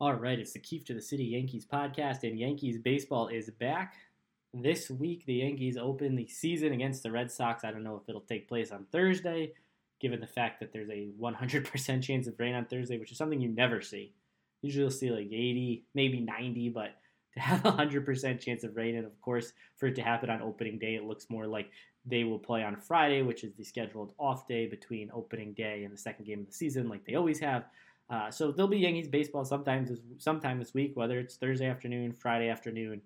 All right, it's the Keefe to the City Yankees podcast, and Yankees baseball is back. This week, the Yankees open the season against the Red Sox. I don't know if it'll take place on Thursday, given the fact that there's a 100% chance of rain on Thursday, which is something you never see. Usually you'll see like 80, maybe 90, but to have a 100% chance of rain, and of course, for it to happen on opening day, it looks more like they will play on Friday, which is the scheduled off day between opening day and the second game of the season, like they always have. Uh, so there'll be Yankees baseball sometimes this, sometime this week, whether it's Thursday afternoon, Friday afternoon.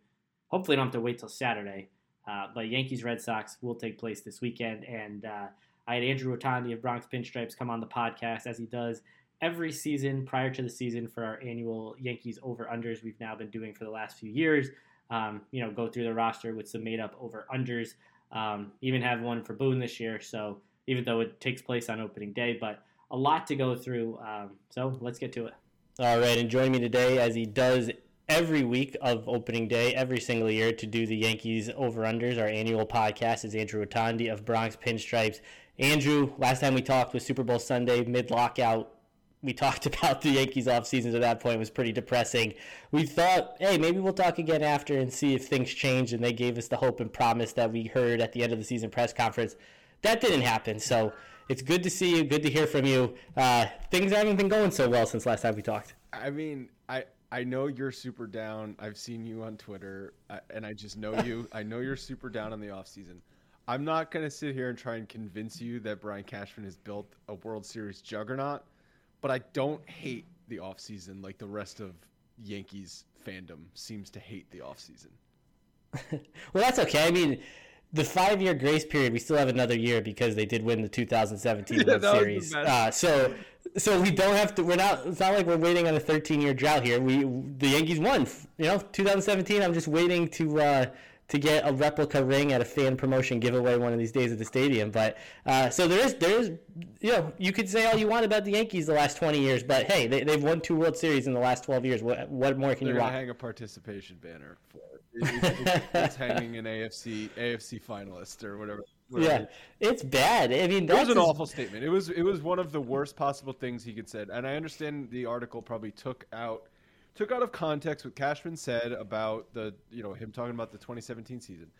Hopefully, I don't have to wait till Saturday. Uh, but Yankees Red Sox will take place this weekend, and uh, I had Andrew Rotondi of Bronx Pinstripes come on the podcast as he does every season prior to the season for our annual Yankees over unders we've now been doing for the last few years. Um, you know, go through the roster with some made up over unders. Um, even have one for Boone this year. So even though it takes place on opening day, but a lot to go through. Um, so let's get to it. All right, and join me today as he does every week of opening day, every single year, to do the Yankees over unders. Our annual podcast is Andrew Rotondi of Bronx Pinstripes. Andrew, last time we talked was Super Bowl Sunday, mid lockout. We talked about the Yankees off seasons at that point it was pretty depressing. We thought, hey, maybe we'll talk again after and see if things change. And they gave us the hope and promise that we heard at the end of the season press conference. That didn't happen. So it's good to see you. Good to hear from you. Uh, things haven't been going so well since last time we talked. I mean, I I know you're super down. I've seen you on Twitter, uh, and I just know you. I know you're super down on the off season. I'm not gonna sit here and try and convince you that Brian Cashman has built a World Series juggernaut, but I don't hate the off season like the rest of Yankees fandom seems to hate the off season. well, that's okay. I mean, the five year grace period, we still have another year because they did win the 2017 World Series. Uh, so, so we don't have to. We're not. It's not like we're waiting on a 13 year drought here. We the Yankees won. You know, 2017. I'm just waiting to. Uh, to get a replica ring at a fan promotion giveaway one of these days at the stadium. But uh, so there is, there is, you know, you could say all you want about the Yankees the last 20 years, but hey, they, they've won two World Series in the last 12 years. What, what more can They're you want? hang a participation banner for it's, hanging an AFC AFC finalist or whatever. whatever. Yeah, it's bad. I mean, that was an awful statement. It was it was one of the worst possible things he could said. And I understand the article probably took out took out of context what Cashman said about the you know him talking about the 2017 season.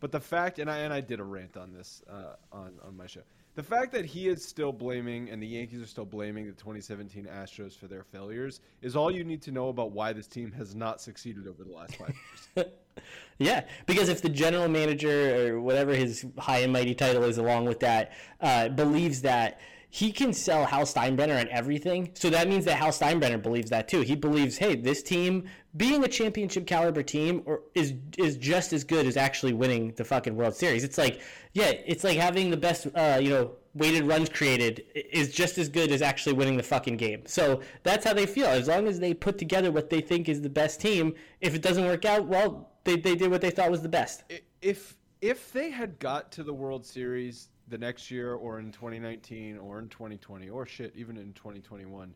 But the fact, and I and I did a rant on this uh, on on my show. The fact that he is still blaming and the Yankees are still blaming the 2017 Astros for their failures is all you need to know about why this team has not succeeded over the last five years. yeah, because if the general manager or whatever his high and mighty title is, along with that, uh, believes that he can sell Hal Steinbrenner and everything. So that means that Hal Steinbrenner believes that too. He believes, hey, this team being a championship caliber team or is is just as good as actually winning the fucking World Series. It's like, yeah, it's like having the best, uh, you know, weighted runs created is just as good as actually winning the fucking game. So that's how they feel. As long as they put together what they think is the best team, if it doesn't work out, well, they, they did what they thought was the best. If if they had got to the World Series the next year or in 2019 or in 2020 or shit, even in 2021,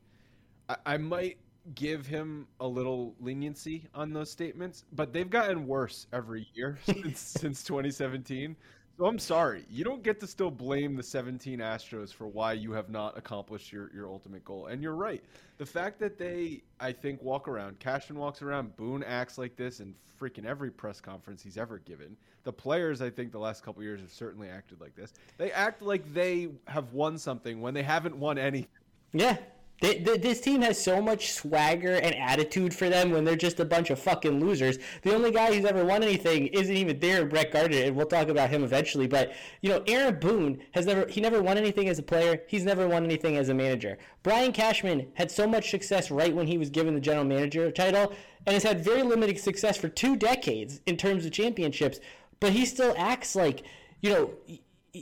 I, I might give him a little leniency on those statements, but they've gotten worse every year since, since 2017. So I'm sorry, you don't get to still blame the 17 Astros for why you have not accomplished your, your ultimate goal. And you're right. The fact that they, I think, walk around, Cashman walks around, Boone acts like this in freaking every press conference he's ever given. The players, I think, the last couple years have certainly acted like this. They act like they have won something when they haven't won anything. Yeah, they, they, this team has so much swagger and attitude for them when they're just a bunch of fucking losers. The only guy who's ever won anything isn't even there, Brett Gardner, and we'll talk about him eventually. But you know, Aaron Boone has never he never won anything as a player. He's never won anything as a manager. Brian Cashman had so much success right when he was given the general manager title, and has had very limited success for two decades in terms of championships. But he still acts like you know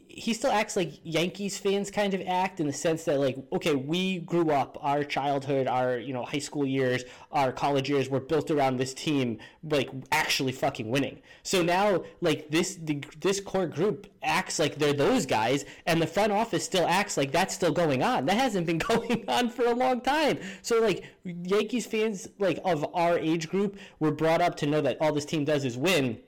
he still acts like Yankees fans kind of act in the sense that like okay we grew up our childhood our you know high school years our college years were built around this team like actually fucking winning. So now like this the, this core group acts like they're those guys and the front office still acts like that's still going on. That hasn't been going on for a long time. So like Yankees fans like of our age group were brought up to know that all this team does is win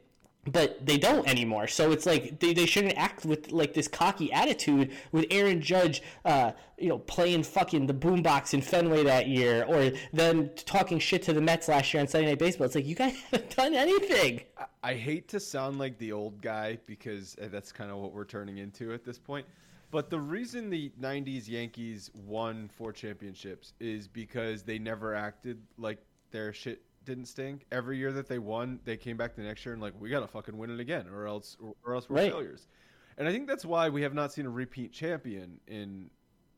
but they don't anymore. So it's like they, they shouldn't act with like this cocky attitude with Aaron Judge, uh, you know, playing fucking the boombox in Fenway that year, or them talking shit to the Mets last year on Sunday Night Baseball. It's like you guys haven't done anything. I, hate to sound like the old guy because uh, that's kind of what we're turning into at this point. But the reason the '90s Yankees won four championships is because they never acted like their shit didn't stink. Every year that they won, they came back the next year and like we gotta fucking win it again, or else or, or else we're Right. failures. And I think that's why we have not seen a repeat champion in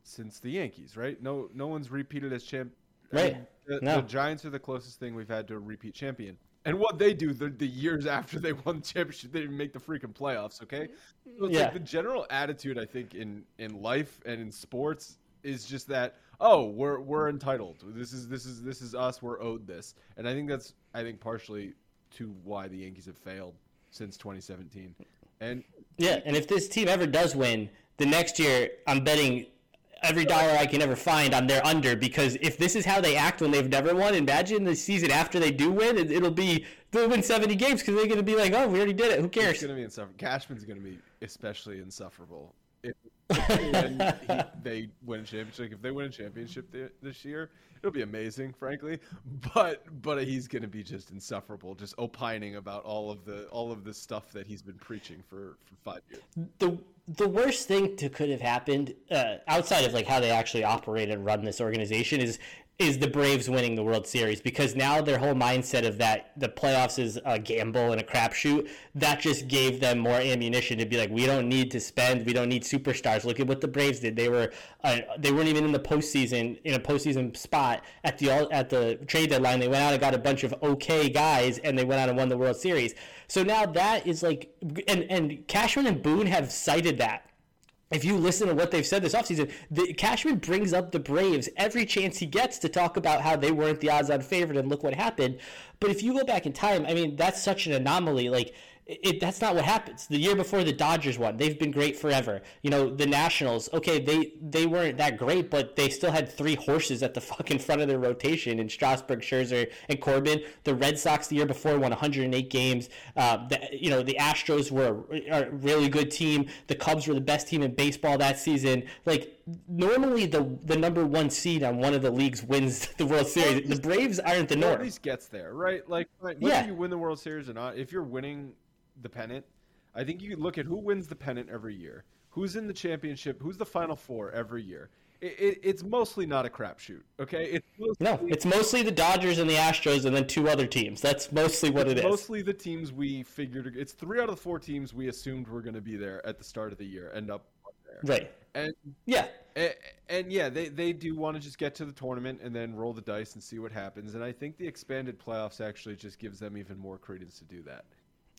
since the Yankees, right? No, no one's repeated as champ. I Right. mean, the, No. the Giants are the closest thing we've had to a repeat champion. And what they do the, the years after they won the championship, they didn't make the freaking playoffs. Okay, so it's Yeah. like the general attitude I think in in life and in sports is just that oh we're we're entitled. This is this is this is us. We're owed this, and I think that's I think partially to why the Yankees have failed since 2017. And Yeah, and if this team ever does win, the next year I'm betting every dollar I can ever find on their under because if this is how they act when they've never won, imagine the season after they do win, it, it'll be they'll win 70 games because they're going to be like, oh, we already did it. Who cares? it's going to be insufferable. Cashman's going to be especially insufferable. If, he, they win a championship. Like, if they win a championship th- this year, it'll be amazing, frankly. But but he's going to be just insufferable, just opining about all of the all of the stuff that he's been preaching for for five years. the the worst thing to could have happened uh, outside of like how they actually operate and run this organization is is the Braves winning the World Series because now their whole mindset of that the playoffs is a gamble and a crapshoot. That just gave them more ammunition to be like we don't need to spend. We don't need superstars. Look at what the Braves did. They were uh, they weren't even in the postseason in a postseason spot at the at the trade deadline. They went out and got a bunch of okay guys and they went out and won the World Series. So now that is like and and Cashman and Boone have cited that if you listen to what they've said this offseason, the, Cashman brings up the Braves every chance he gets to talk about how they weren't the odds on favorite and look what happened. But if you go back in time, I mean, that's such an anomaly. Like, it, that's not what happens. The year before the Dodgers won, they've been great forever. You know, the Nationals, okay, they they weren't that great, but they still had three horses at the fucking front of their rotation in Strasburg, Scherzer, and Corbin. The Red Sox the year before won 108 games. Uh, the, you know, the Astros were a, a really good team. The Cubs were the best team in baseball that season. Like normally, the the number one seed on one of the leagues wins the World Series. The Braves aren't the Or at least gets there, right? Like whether Yeah. you win the World Series or not, if you're winning the pennant, I think you look at who wins the pennant every year, who's in the championship, who's the Final Four every year. It, it, it's mostly not a crapshoot, okay? It's mostly, No, it's mostly the Dodgers and the Astros, and then two other teams. That's mostly what it is. mostly the teams we figured. It's three out of the four teams we assumed were going to be there at the start of the year end up there. Right. And Yeah. And, and yeah, they, they do want to just get to the tournament and then roll the dice and see what happens. And I think the expanded playoffs actually just gives them even more credence to do that.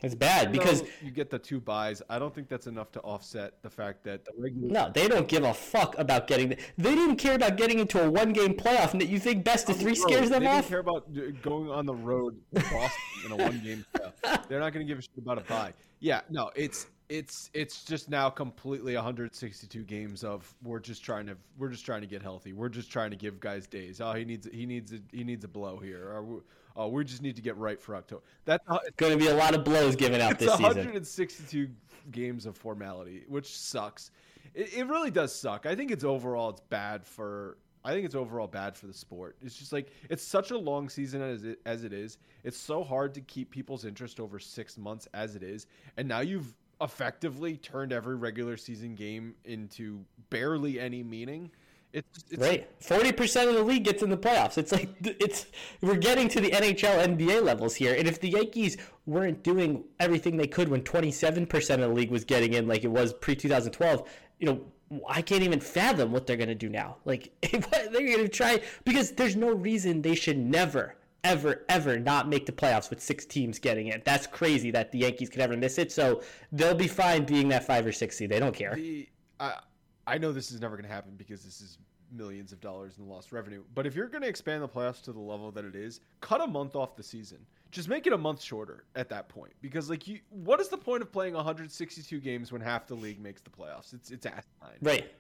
It's bad because you get the two buys. I don't think that's enough to offset the fact that the regular. no, they don't give a fuck about getting. The, they didn't care about getting into a one-game playoff. And that you think best of three scares them they off. They care about uh, going on the road to Boston in a one-game playoff. They're not going to give a shit about a buy. Yeah, no, it's it's it's just now completely 162 games of we're just trying to we're just trying to get healthy. We're just trying to give guys days. Oh, he needs he needs a, he needs a blow here. Or oh, we just need to get right for October. That's Going to be a lot of blows given out it's this season. 162 games of formality, which sucks. It, it really does suck. I think it's overall it's bad for. I think it's overall bad for the sport. It's just like it's such a long season as it as it is. It's so hard to keep people's interest over six months as it is, and now you've effectively turned every regular season game into barely any meaning. It's, it's Right, forty percent of the league gets in the playoffs. It's like it's we're getting to the NHL, NBA levels here. And if the Yankees weren't doing everything they could when twenty-seven percent of the league was getting in, like it was pre two thousand twelve, you know, I can't even fathom what they're gonna do now. Like what they're gonna try because there's no reason they should never. Ever, ever not make the playoffs with six teams getting in. That's crazy that the Yankees could ever miss it. So they'll be fine being that five or six seed. They don't care. the I I know this is never going to happen because this is millions of dollars in lost revenue. But if you're going to expand the playoffs to the level that it is, cut a month off the season. Just make it a month shorter at that point. Because like you, what is the point of playing 162 games when half the league makes the playoffs? It's it's asinine. Right.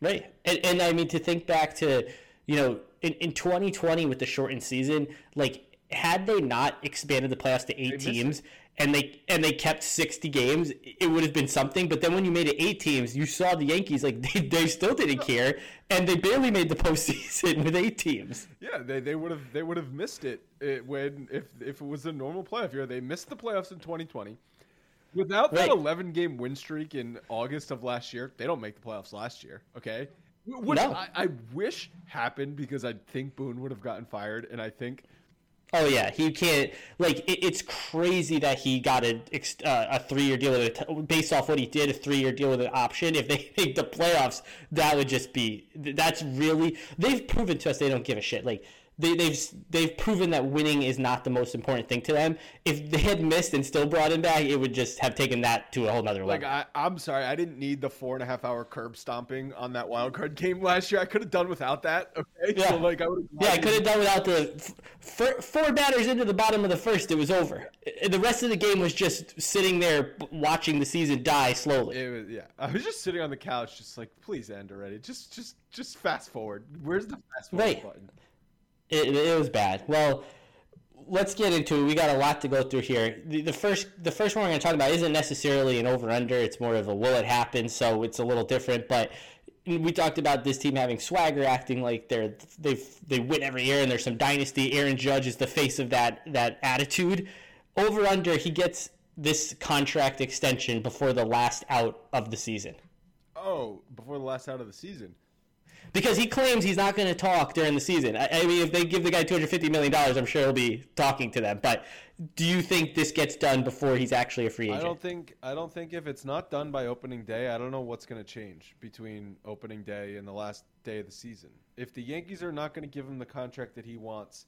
Right. And, and I mean, to think back to, you know, in, in 2020 with the shortened season, like, had they not expanded the playoffs to eight teams, it. And they and they kept 60 games, it would have been something. But then when you made it eight teams, you saw the Yankees like they, they still didn't care, and they barely made the postseason with eight teams. Yeah, they, they would have they would have missed it, it when if if it was a normal playoff year. They missed the playoffs in 2020. Without that Right. 11 game win streak in August of last year, they don't make the playoffs last year. Okay, which No. I, I wish happened because I think Boone would have gotten fired, and I think Oh yeah, he can't. Like it, it's crazy that he got a uh, a three year deal with a, based off what he did, a three year deal with an option. If they make the playoffs, that would just be that's really they've proven to us they don't give a shit. Like they, they've they've proven that winning is not the most important thing to them. If they had missed and still brought him back, it would just have taken that to a whole nother like level. I, I'm sorry, I didn't need the four and a half hour curb stomping on that wild card game last year. I could have done without that. Okay, Yeah. so like I would Yeah, I could have done without the f- f- four batters into the bottom of the first. It was over. The rest of the game was just sitting there watching the season die slowly. It was yeah. I was just sitting on the couch, just like, please end already. Just just just fast forward. Where's the fast forward Right. button? It, it was bad. Well, let's get into it. We got a lot to go through here. The, the first the first one we're going to talk about isn't necessarily an over under. It's more of a will it happen. So it's a little different. But we talked about this team having swagger, acting like they're they they win every year, and there's some dynasty. Aaron Judge is the face of that that attitude. Over under, he gets this contract extension before the last out of the season. Oh, before the last out of the season. Because he claims he's not going to talk during the season. I, I mean, if they give the guy two hundred fifty million dollars, I'm sure he'll be talking to them. But do you think this gets done before he's actually a free agent? I don't think I don't think if it's not done by opening day, I don't know what's going to change between opening day and the last day of the season. If the Yankees are not going to give him the contract that he wants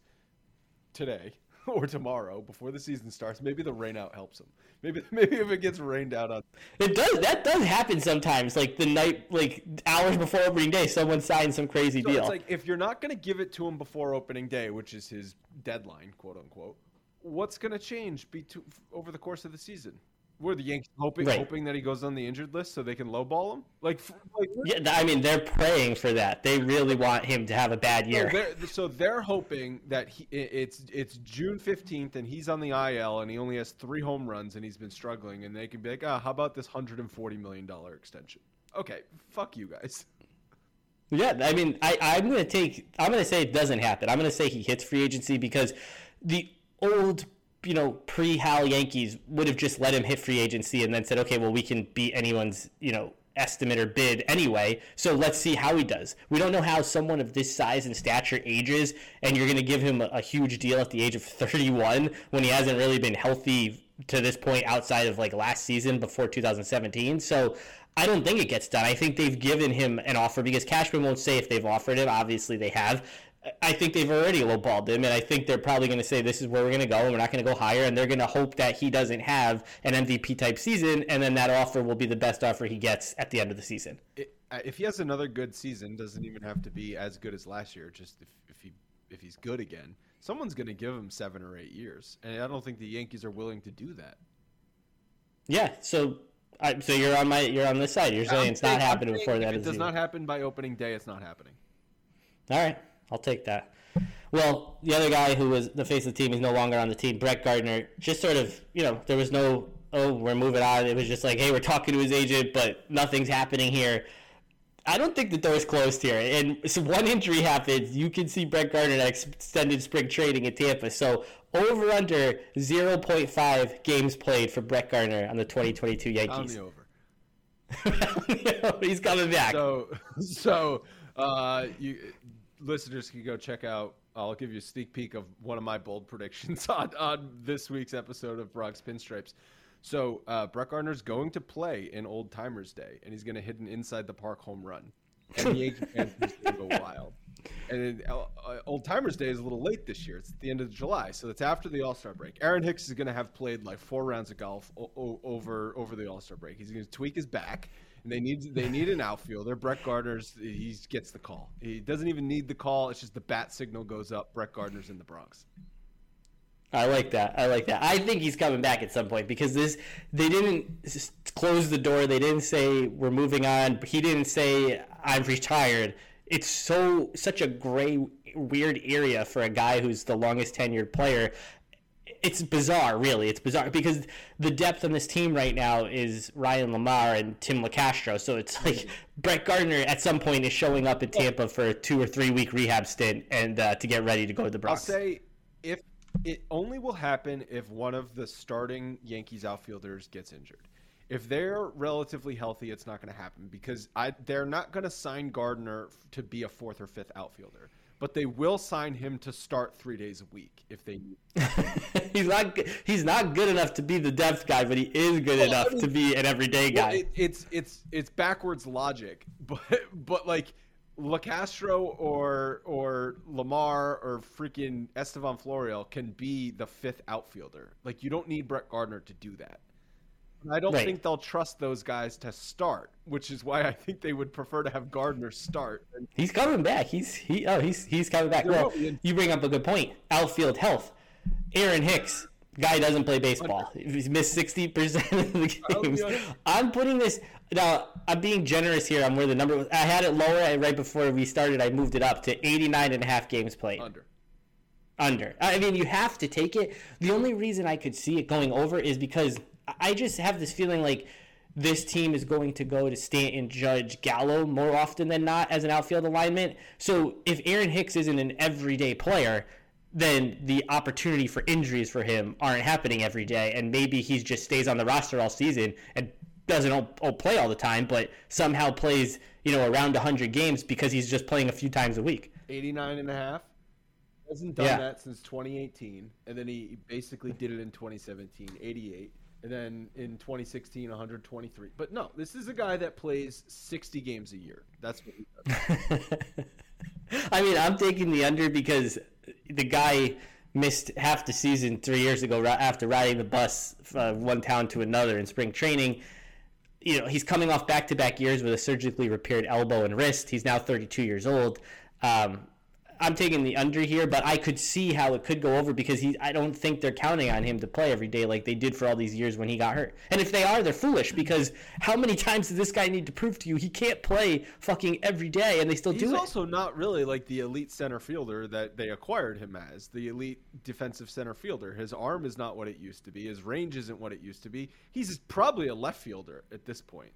today or tomorrow before the season starts, maybe the rain out helps him. Maybe maybe if it gets rained out on It does. That does happen sometimes. Like the night, like hours before opening day, someone signs some crazy So deal. it's like if you're not going to give it to him before opening day, which is his deadline, quote unquote, what's going to change be to, over the course of the season? Were the Yankees hoping Right. hoping that he goes on the injured list so they can lowball him? Like, like yeah, I mean, they're praying for that. They really want him to have a bad so year. they're, so they're hoping that he, it's it's June fifteenth and he's on the IL and he only has three home runs and he's been struggling and they can be like, ah, how about this hundred and forty million dollar extension? Okay, fuck you guys. Yeah, I mean, I, I'm going to take. I'm going to say it doesn't happen. I'm going to say he hits free agency because the old, you know, pre Hal Yankees would have just let him hit free agency and then said, okay, well, we can beat anyone's, you know, estimate or bid anyway. So let's see how he does. We don't know how someone of this size and stature ages, and you're going to give him a, a huge deal at the age of 31 when he hasn't really been healthy to this point outside of like last season before 2017. So I don't think it gets done. I think they've given him an offer because Cashman won't say if they've offered him. Obviously, they have. I think they've already lowballed him, and I think they're probably going to say this is where we're going to go, and we're not going to go higher, and they're going to hope that he doesn't have an MVP type season, and then that offer will be the best offer he gets at the end of the season. Uh, if he has another good season, doesn't even have to be as good as last year. Just if, if he if he's good again, someone's going to give him seven or eight years, and I don't think the Yankees are willing to do that. Yeah, so I, so you're on my you're on this side. You're saying I'm it's not saying- I'm happening before that. if it does season. not happen by opening day. It's not happening. All right, I'll take that. Well, the other guy who was the face of the team is no longer on the team. Brett Gardner just sort of, you know, there was no, oh, we're moving on. It was just like, hey, we're talking to his agent, but nothing's happening here. I don't think the door's closed here. And so one injury happens, you can see Brett Gardner at extended spring training in Tampa. So over under 0.5 games played for Brett Gardner on the 2022 On Yankees. the over. He's coming back. So so uh, you listeners can go check out. I'll give you a sneak peek of one of my bold predictions on, on this week's episode of Bronx Pinstripes. So uh, Brett Gardner's going to play in Old Timers Day, and he's going to hit an inside the park home run, and the Yankee fans are going to go wild. And then, uh, uh, Old Timers Day is a little late this year. It's at the end of July, so it's after the All Star break. Aaron Hicks is going to have played like four rounds of golf o- o- over over the All Star break. He's going to tweak his back, and they need they need an outfielder. Brett Gardner's he gets the call. He doesn't even need the call. It's just the bat signal goes up. Brett Gardner's in the Bronx. I like that. I like that. I think he's coming back at some point because this they didn't close the door. They didn't say we're moving on. He didn't say I'm retired. It's so such a gray weird area for a guy who's the longest tenured player. It's bizarre, really. It's bizarre because the depth on this team right now is Ryan LaMarre and Tim Locastro. So it's like Brett Gardner at some point is showing up at Tampa for a two or three week rehab stint and uh, to get ready to go to the Bronx. I'll say if it only will happen if one of the starting Yankees outfielders gets injured. If they're relatively healthy, it's not going to happen because I they're not going to sign Gardner to be a fourth or fifth outfielder, but they will sign him to start three days a week if they need. he's not he's not good enough to be the depth guy, but he is good Well, I enough mean- to be an everyday Well, guy. it, it's it's it's backwards logic, but but like Locastro or or LaMarre or freaking Estevan Florial can be the fifth outfielder. Like you don't need Brett Gardner to do that. I don't Right. think they'll trust those guys to start, which is why I think they would prefer to have Gardner start. And He's coming back. He's he oh he's he's coming back. Well, be. you bring up a good point. Outfield health. Aaron Hicks, guy doesn't play baseball. He's missed sixty percent of the games. I'm putting this now. I'm being generous here I'm where the number was. I had it lower and right before we started. I moved it up to 89 and a half games played. under. Under. I mean, you have to take it. The only reason I could see it going over is because I just have this feeling like this team is going to go to Stanton, Judge, Gallo more often than not as an outfield alignment. So if Aaron Hicks isn't an everyday player, then the opportunity for injuries for him aren't happening every day, and maybe he just stays on the roster all season and doesn't all, all play all the time, but somehow plays you know around 100 games because he's just playing a few times a week. 89 and a half. Hasn't done Yeah. that since 2018, and then he basically did it in 2017, 88, and then in 2016, 123. But no, this is a guy that plays 60 games a year. That's what he does. I mean, I'm taking the under because the guy missed half the season three years ago after riding the bus uh, one town to another in spring training. You know, he's coming off back-to-back years with a surgically repaired elbow and wrist. He's now 32 years old. Um, I'm taking the under here, but I could see how it could go over because he. I don't think they're counting on him to play every day like they did for all these years when he got hurt. And if they are, they're foolish because how many times does this guy need to prove to you he can't play fucking every day and they still He's do it? He's also not really like the elite center fielder that they acquired him as, the elite defensive center fielder. His arm is not what it used to be. His range isn't what it used to be. He's probably a left fielder at this point.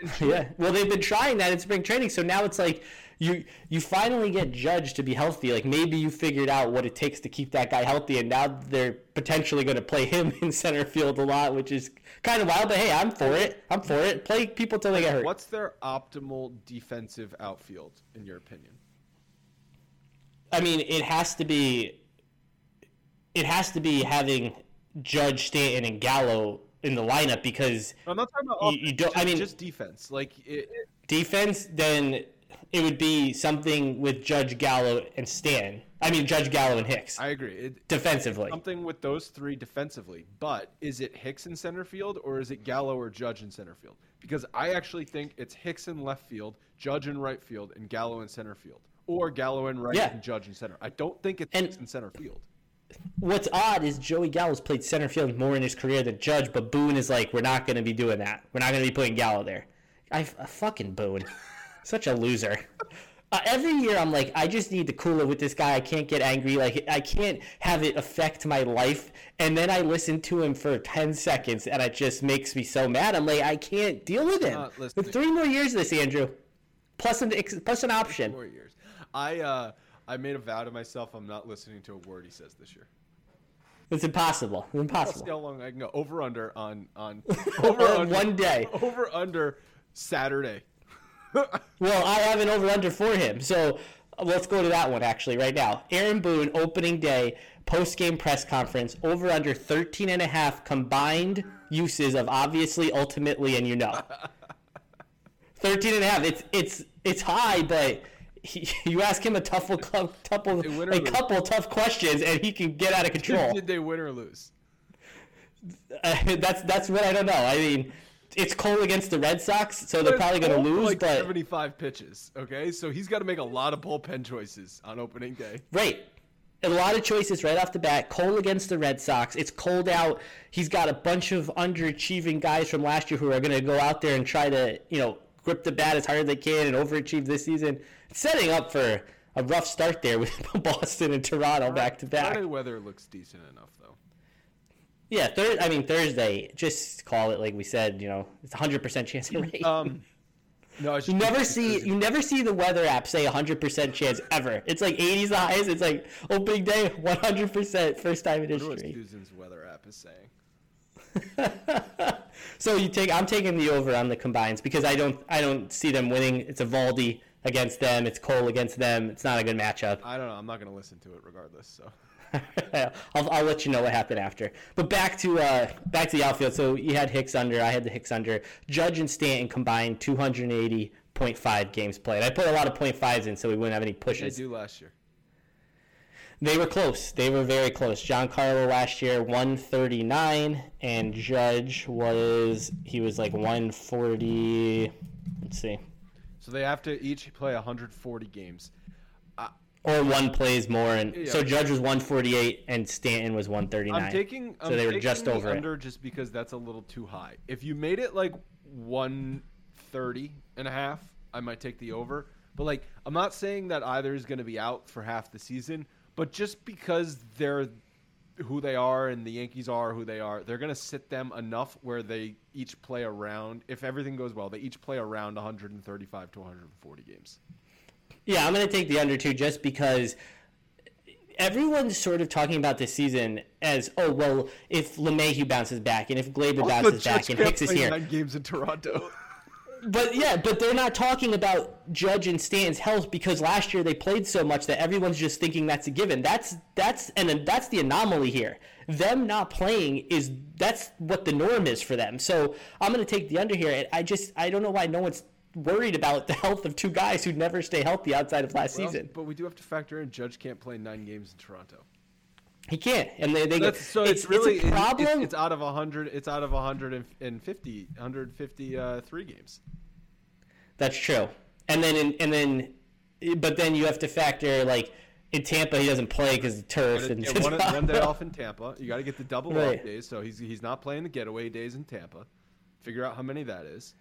Yeah. Well, they've been trying that in spring training, so now it's like you you finally get judged to be healthy. Like maybe you figured out what it takes to keep that guy healthy, and now they're potentially going to play him in center field a lot, which is kind of wild. But hey, I'm for it. I'm for it. Play people till they get hurt. What's their optimal defensive outfield, in your opinion? I mean, it has to be. It has to be having Judge Stanton and Gallo in the lineup because I'm not talking about You- you don't- I mean- just defense. Like it, it- defense, then it would be something with Judge Gallo and Stan. I mean, Judge Gallo and Hicks. I agree. It, defensively. something with those three defensively. But is it Hicks in center field or is it Gallo or Judge in center field? Because I actually think it's Hicks in left field, Judge in right field, and Gallo in center field, or Gallo in right Yeah. and Judge in center. I don't think it's And- Hicks in center field. What's odd is Joey Gallo's played center field more in his career than Judge, but Boone is like, we're not going to be doing that. We're not going to be putting Gallo there. I, fucking Boone, such a loser. Uh, every year I'm like, I just need to cool it with this guy. I can't get angry. Like I can't have it affect my life. And then I listen to him for ten seconds, and it just makes me so mad. I'm like, I can't deal with him. With three more years of this, Andrew, plus an plus an option. Four years. I uh, I made a vow to myself. I'm not listening to a word he says this year. It's impossible. It's I'll impossible. see how long I can go. Over under on on Over under one day. Over under Saturday. Well, I have an over under for him. So let's go to that one actually right now. Aaron Boone, opening day, post game press conference, over under 13 and a half combined uses of obviously, ultimately, and you know. 13 and a half. It's it's it's high, but he, you ask him a tough couple, a couple tough questions, and he can get out of control. Did they win or lose? Uh, that's that's what I don't know. I mean, it's Cole against the Red Sox, so they're probably going to lose, like but 75 pitches. Okay, so he's got to make a lot of bullpen choices on opening day. Right. A lot of choices right off the bat. Cole against the Red Sox. It's cold out. He's got a bunch of underachieving guys from last year who are going to go out there and try to, you know, grip the bat as hard as they can and overachieve this season. Setting up for a rough start there with Boston and Toronto back to back. Friday weather looks decent enough though. Yeah, thir- I mean Thursday. Just call it like we said. You know, it's a hundred percent chance of rain. Um, no, you never see you never see the weather app say hundred percent chance ever. It's like eighties the highest. It's like opening day, one hundred percent, first time in wonder what history. Susan's weather app is saying. so you take I'm taking the over on the combines because I don't I don't see them winning. It's Eovaldi against them. It's Cole against them. It's not a good matchup. I don't know. I'm not going to listen to it regardless. So I'll, I'll let you know what happened after. But back to uh, back to the outfield. So you had Hicks under. I had the Hicks under. Judge and Stanton combined 280.5 games played. I put a lot of point fives in so we wouldn't have any they pushes. do last year. They were close. They were very close. Giancarlo last year 139, and Judge was he was like 140. Let's see, So they have to each play 140 games. or one plays more, and Yeah. so Judge was 148 and Stanton was 139. I'm taking. So I'm they were just over it. under just because that's a little too high. If you made it like 130 and a half, I might take the over. But like, I'm not saying that either is going to be out for half the season. But just because they're who they are and the Yankees are who they are, they're going to sit them enough where they each play around. If everything goes well, they each play around 135 to 140 games. Yeah, I'm going to take the under two just because everyone's sort of talking about this season as, oh, well, if LeMahieu bounces back and if Gleyber bounces back and Hicks is here. Nine games in Toronto. But yeah, but they're not talking about Judge and Stan's health because last year they played so much that everyone's just thinking that's a given. That's that's and that's the anomaly here. Them not playing is that's what the norm is for them. So I'm going to take the under here. And I just I don't know why no one's worried about the health of two guys who never stay healthy outside of last Well, season. but we do have to factor in Judge can't play nine games in Toronto. He can't, and they they That's, so it's, it's, really it's a problem. It's, it's out of hundred. It's out of 150, 153 uh, games. That's true. And then in, and then, but then you have to factor like in Tampa he doesn't play because the turf and Yeah, one, one day off in Tampa. You got to get the double Right. off days. So he's he's not playing the getaway days in Tampa. Figure out how many that is.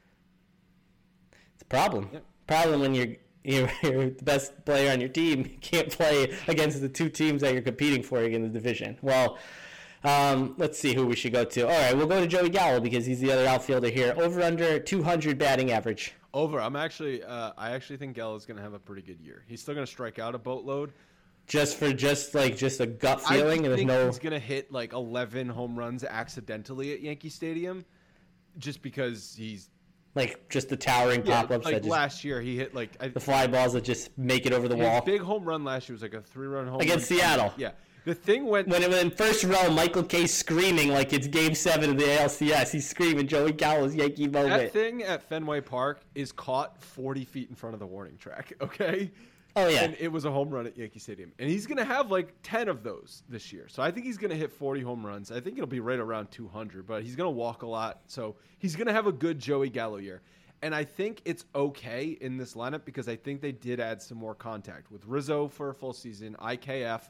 It's a problem. Yep. Problem when you're, you're you're the best player on your team you can't play against the two teams that you're competing for in the division. Well, um, let's see who we should go to. All right, we'll go to Joey Gallo because he's the other outfielder here. Over under 200 batting average. Over. I'm actually. Uh, I actually think Gell is going to have a pretty good year. He's still going to strike out a boatload. Just for just like just a gut I feeling, and there's think no he's going to hit like 11 home runs accidentally at Yankee Stadium, just because he's like just the towering yeah, pop ups like that just last year he hit like I, the fly balls that just make it over the wall. big home run last year was like a three run home Against run. Seattle. Yeah, the thing went When it went in first row, Michael Kay screaming like it's Game Seven of the ALCS. He's screaming Joey Gallo's Yankee moment. That thing at Fenway Park is caught 40 feet in front of the warning track, okay? Oh yeah, And it was a home run at Yankee Stadium. And he's going to have like 10 of those this year. So I think he's going to hit 40 home runs. I think it'll be right around 200, but he's going to walk a lot. So he's going to have a good Joey Gallo year. And I think it's okay in this lineup because I think they did add some more contact with Rizzo for a full season, IKF.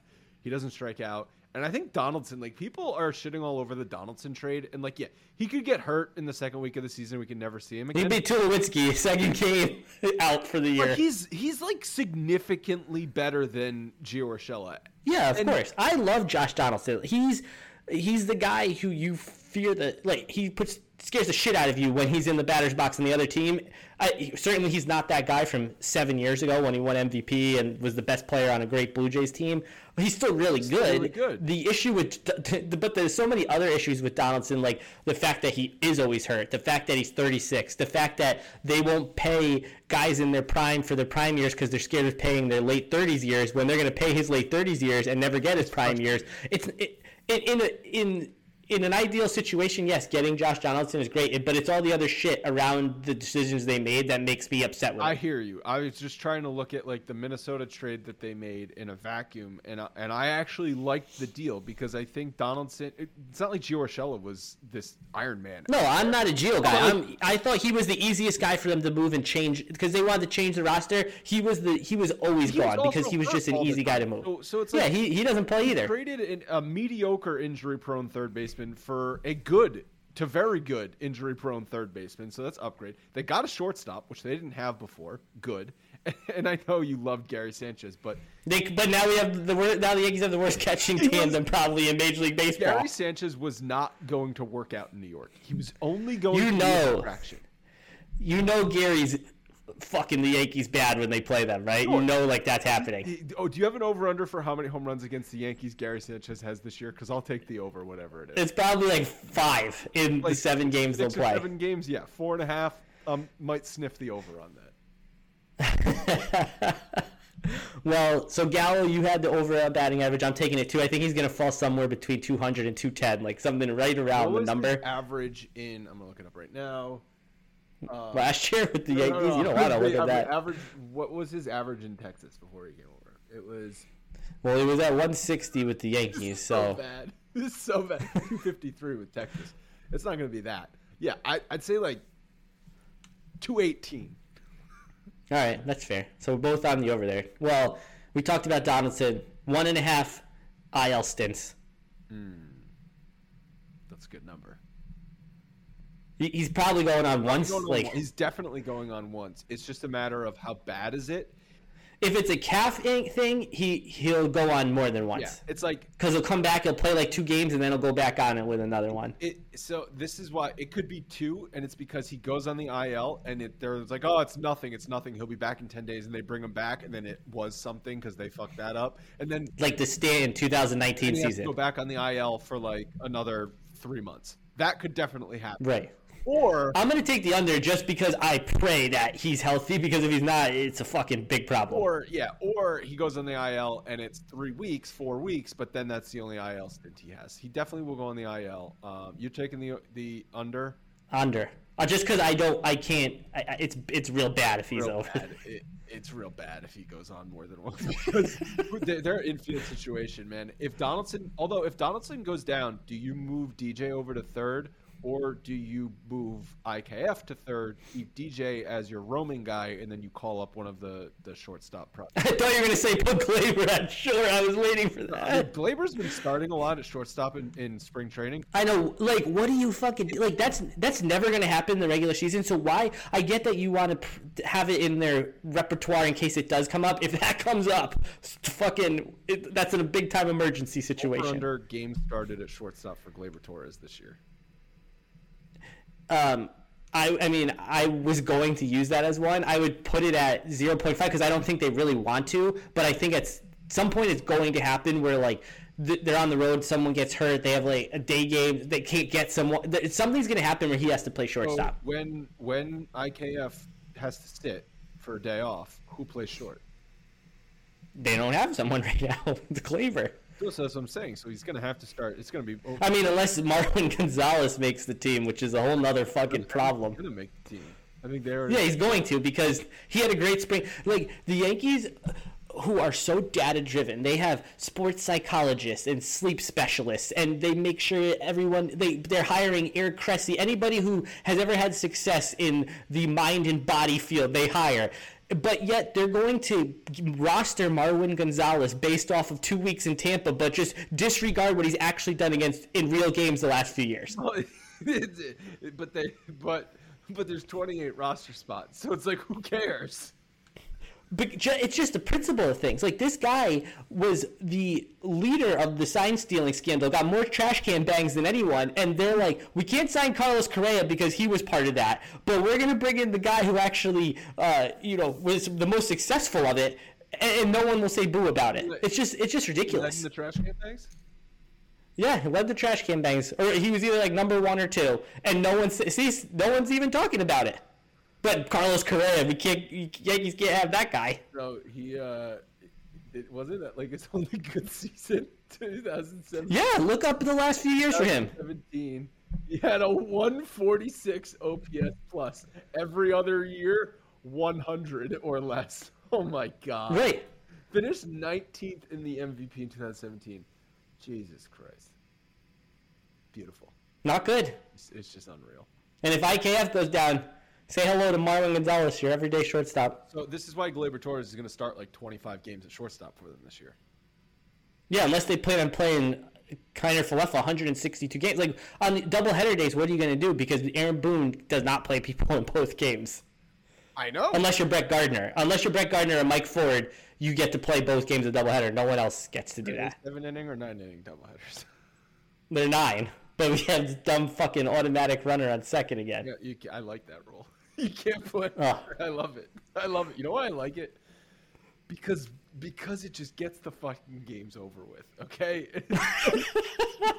He doesn't strike out. And I think Donaldson, like people are shitting all over the Donaldson trade. And like, yeah, he could get hurt in the second week of the season. We can never see him again. he'd be Tulowitzki, second game out for the year. But he's he's like significantly better than Gio Urshela. Yeah, of And- course. I love Josh Donaldson. He's he's the guy who you fear that like he puts scares the shit out of you when he's in the batter's box on the other team. I, certainly, he's not that guy from seven years ago when he won MVP and was the best player on a great Blue Jays team. But he's still really still good. really good. The issue with, but there's so many other issues with Donaldson, like the fact that he is always hurt, the fact that he's 36, the fact that they won't pay guys in their prime for their prime years because they're scared of paying their late 30s years when they're going to pay his late 30s years and never get his prime years. It's it, in in a, in in an ideal situation, yes, getting Josh Donaldson is great, but it's all the other shit around the decisions they made that makes me upset with I it. hear you. I was just trying to look at like the Minnesota trade that they made in a vacuum, and I, and I actually liked the deal because I think Donaldson. it- It's not like Gio Urshela was this Iron Man. No, I'm not a Gio guy. I'm, I thought he was the easiest guy for them to move and change because they wanted to change the roster. He was the he was always He was gone because he was just an easy guy to move. So- so it's yeah, he, he doesn't play either. traded in a mediocre injury-prone third baseman for a good to very good injury-prone third baseman. So that's upgrade. They got a shortstop, which they didn't have before. Good. and I know you loved Gary Sanchez, but They, but now we have the now the Yankees have the worst catching tandem probably in Major League Baseball. Gary Sanchez was not going to work out in New York. He was only going You to know. You know Gary's fucking the Yankees bad when they play them, right? Sure. You know like that's happening. Oh, do you have an over under for how many home runs against the Yankees Gary Sanchez has this year? Because I'll take the over, whatever it is. It's probably like five in the seven games they'll play. seven games, yeah, four and a half. Um, might sniff the over on that. well, so Gallo, you had the over uh, batting average. I'm taking it too. I think he's going to fall somewhere between 200 and 210, like something right around the number. average in? I'm gonna look it up right now. Uh, Last year with the no, no, Yankees, no, you don't want to look at that. Average. What was his average in Texas before he came over? It was Well, he was at 160 with the Yankees, so so bad. This is so bad. 253 with Texas. It's not going to be that. Yeah, I, I'd say like 218. all right, that's fair. So we're both on the over there. Well, we talked about Donaldson, one and a half IL stints. That's a good number. He- He's probably going on once. Going on Like one- he's definitely going on once. It's just a matter of how bad is it. if it's a calf ink thing, he he'll go on more than Yeah, once. it's like Because he'll come back, he'll play like two games, and then he'll go back on it with another one. it. So this is why it could be two, and it's because he goes on the IL, and it there's like, oh, it's nothing, it's nothing. He'll be back in 10 days, and they bring him back, and then it was something because they fucked that up, and then Like the stay in 2019 he has to season. go back on the IL for like another three months. That could definitely happen. Right. Or I'm gonna take the under just because I pray that he's healthy. Because if he's not, it's a fucking big problem. or yeah, or he goes on the IL and it's three weeks, four weeks, but then that's the only IL stint he has. He definitely will go on the IL. Um, you're taking the the under. under. Uh, just because I don't, I can't. I, it's it's real bad if he's Real over. It, it's real bad if he goes on more than once because they're, they're infield situation, man. If Donaldson, although if Donaldson goes down, do you move DJ over to third? Or do you move IKF to third, keep DJ as your roaming guy, and then you call up one of the, the shortstop props? I thought you were gonna say put Gleyber at short. I was waiting for that. Gleyber's been starting a lot at shortstop in, in spring training. I know, like, what do you fucking like? That's that's never gonna happen in the regular season. So why? I get that you want to have it in their repertoire in case it does come up. If that comes up, fucking, it, that's in a big time emergency Over situation. under games started at shortstop for Gleyber Torres this year. Um, I, I mean, I was going to use that as one. I would put it at 0.5 because I don't think they really want to, but I think at some point it's going to happen where, like, th- they're on the road, someone gets hurt, they have, like, a day game, they can't get someone. th- Something's going to happen where he has to play So shortstop. when when IKF has to sit for a day off, who plays short? They don't have someone right now. the Gleyber. So that's what I'm saying. So he's going to have to start. It's going to be. Oh, I mean, unless Marwin Gonzalez makes the team, which is a whole nother fucking problem. He's going to make the team. I think they're. Yeah, he's going to because he had a great spring. Like the Yankees, uh, who are so data driven, they have sports psychologists and sleep specialists, and they make sure everyone they they're hiring Eric Cressey. Anybody who has ever had success in the mind and body field, they hire. But yet they're going to roster Marwin Gonzalez based off of two weeks in Tampa, but just disregard what he's actually done against in real games the last few years. but they but but there's 28 roster spots, so it's like who cares? But ju- it's just the principle of things. Like this guy was the leader of the sign stealing scandal, got more trash can bangs than anyone, and they're like, we can't sign Carlos Correa because he was part of that, but we're gonna bring in the guy who actually, uh, you know, was the most successful of it, and, and no one will say boo about it. It's just, it's just ridiculous. the trash can bags? Yeah, he led the trash can bangs, or he was either like number one or two, and no one no one's even talking about it. But Carlos Correa, we can't, Yankees can't have that guy. No, he. uh It wasn't that like his only good season, 2017. Yeah, look up the last few years for him. 17. He had a 146 OPS plus. Every other year, 100 or less. Oh my god. Right. Finished 19th in the MVP in 2017. Jesus Christ. Beautiful. Not good. It's, it's just unreal. And if IKF goes down, say hello to Marlon Gonzalez, your everyday shortstop. So this is why Gleyber Torres is going to start like 25 games at shortstop for them this year. Yeah, unless they plan on playing Kiner Falefa 162 games. Like on doubleheader days, what are you going to do? Because Aaron Boone does not play people in both games. I know. Unless you're Brett Gardner. Unless you're Brett Gardner and Mike Ford, you get to play both games of doubleheader. No one else gets to do that. Seven inning or nine inning doubleheaders. They're nine, but we have this dumb fucking automatic runner on second again. Yeah, you, I like that rule. You can't put. Oh. I love it. I love it. You know why I like it? Because because it just gets the fucking games over with. Okay.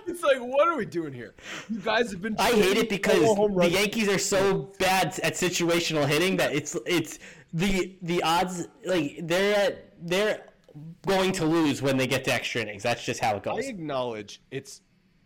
it's like, what are we doing here? You guys have been. I hate it because the Yankees are so bad at situational hitting that it's it's the the odds like they're at, they're going to lose when they get to extra innings. That's just how it goes. I acknowledge it's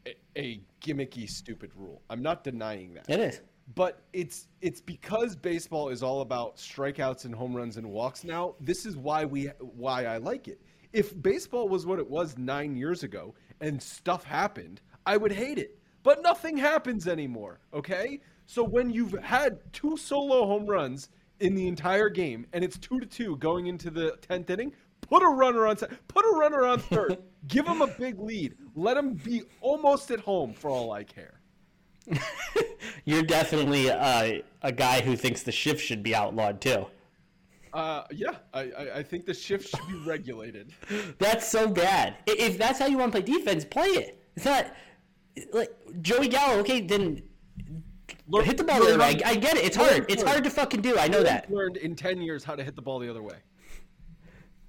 a, a gimmicky, stupid rule. I'm not denying that. It is. But it's it's because baseball is all about strikeouts and home runs and walks now this is why we why i like it. If baseball was what it was nine years ago and stuff happened i would hate it. But nothing happens anymore okay? So when you've had two solo home runs in the entire game and it's two to two going into the 10th inning put a runner on put a runner on third. Give them a big lead. Let them be almost at home for all i care You're definitely uh, a guy who thinks the shift should be outlawed too. Uh, yeah, I, I, I think the shift should be regulated. That's so bad. If that's how you want to play defense, play it. It's not like Joey Gallo. Okay, then Learn- hit the ball the other way. I, I get it. It's learn- hard. It's hard to fucking do. I know that Learned in ten years how to hit the ball the other way.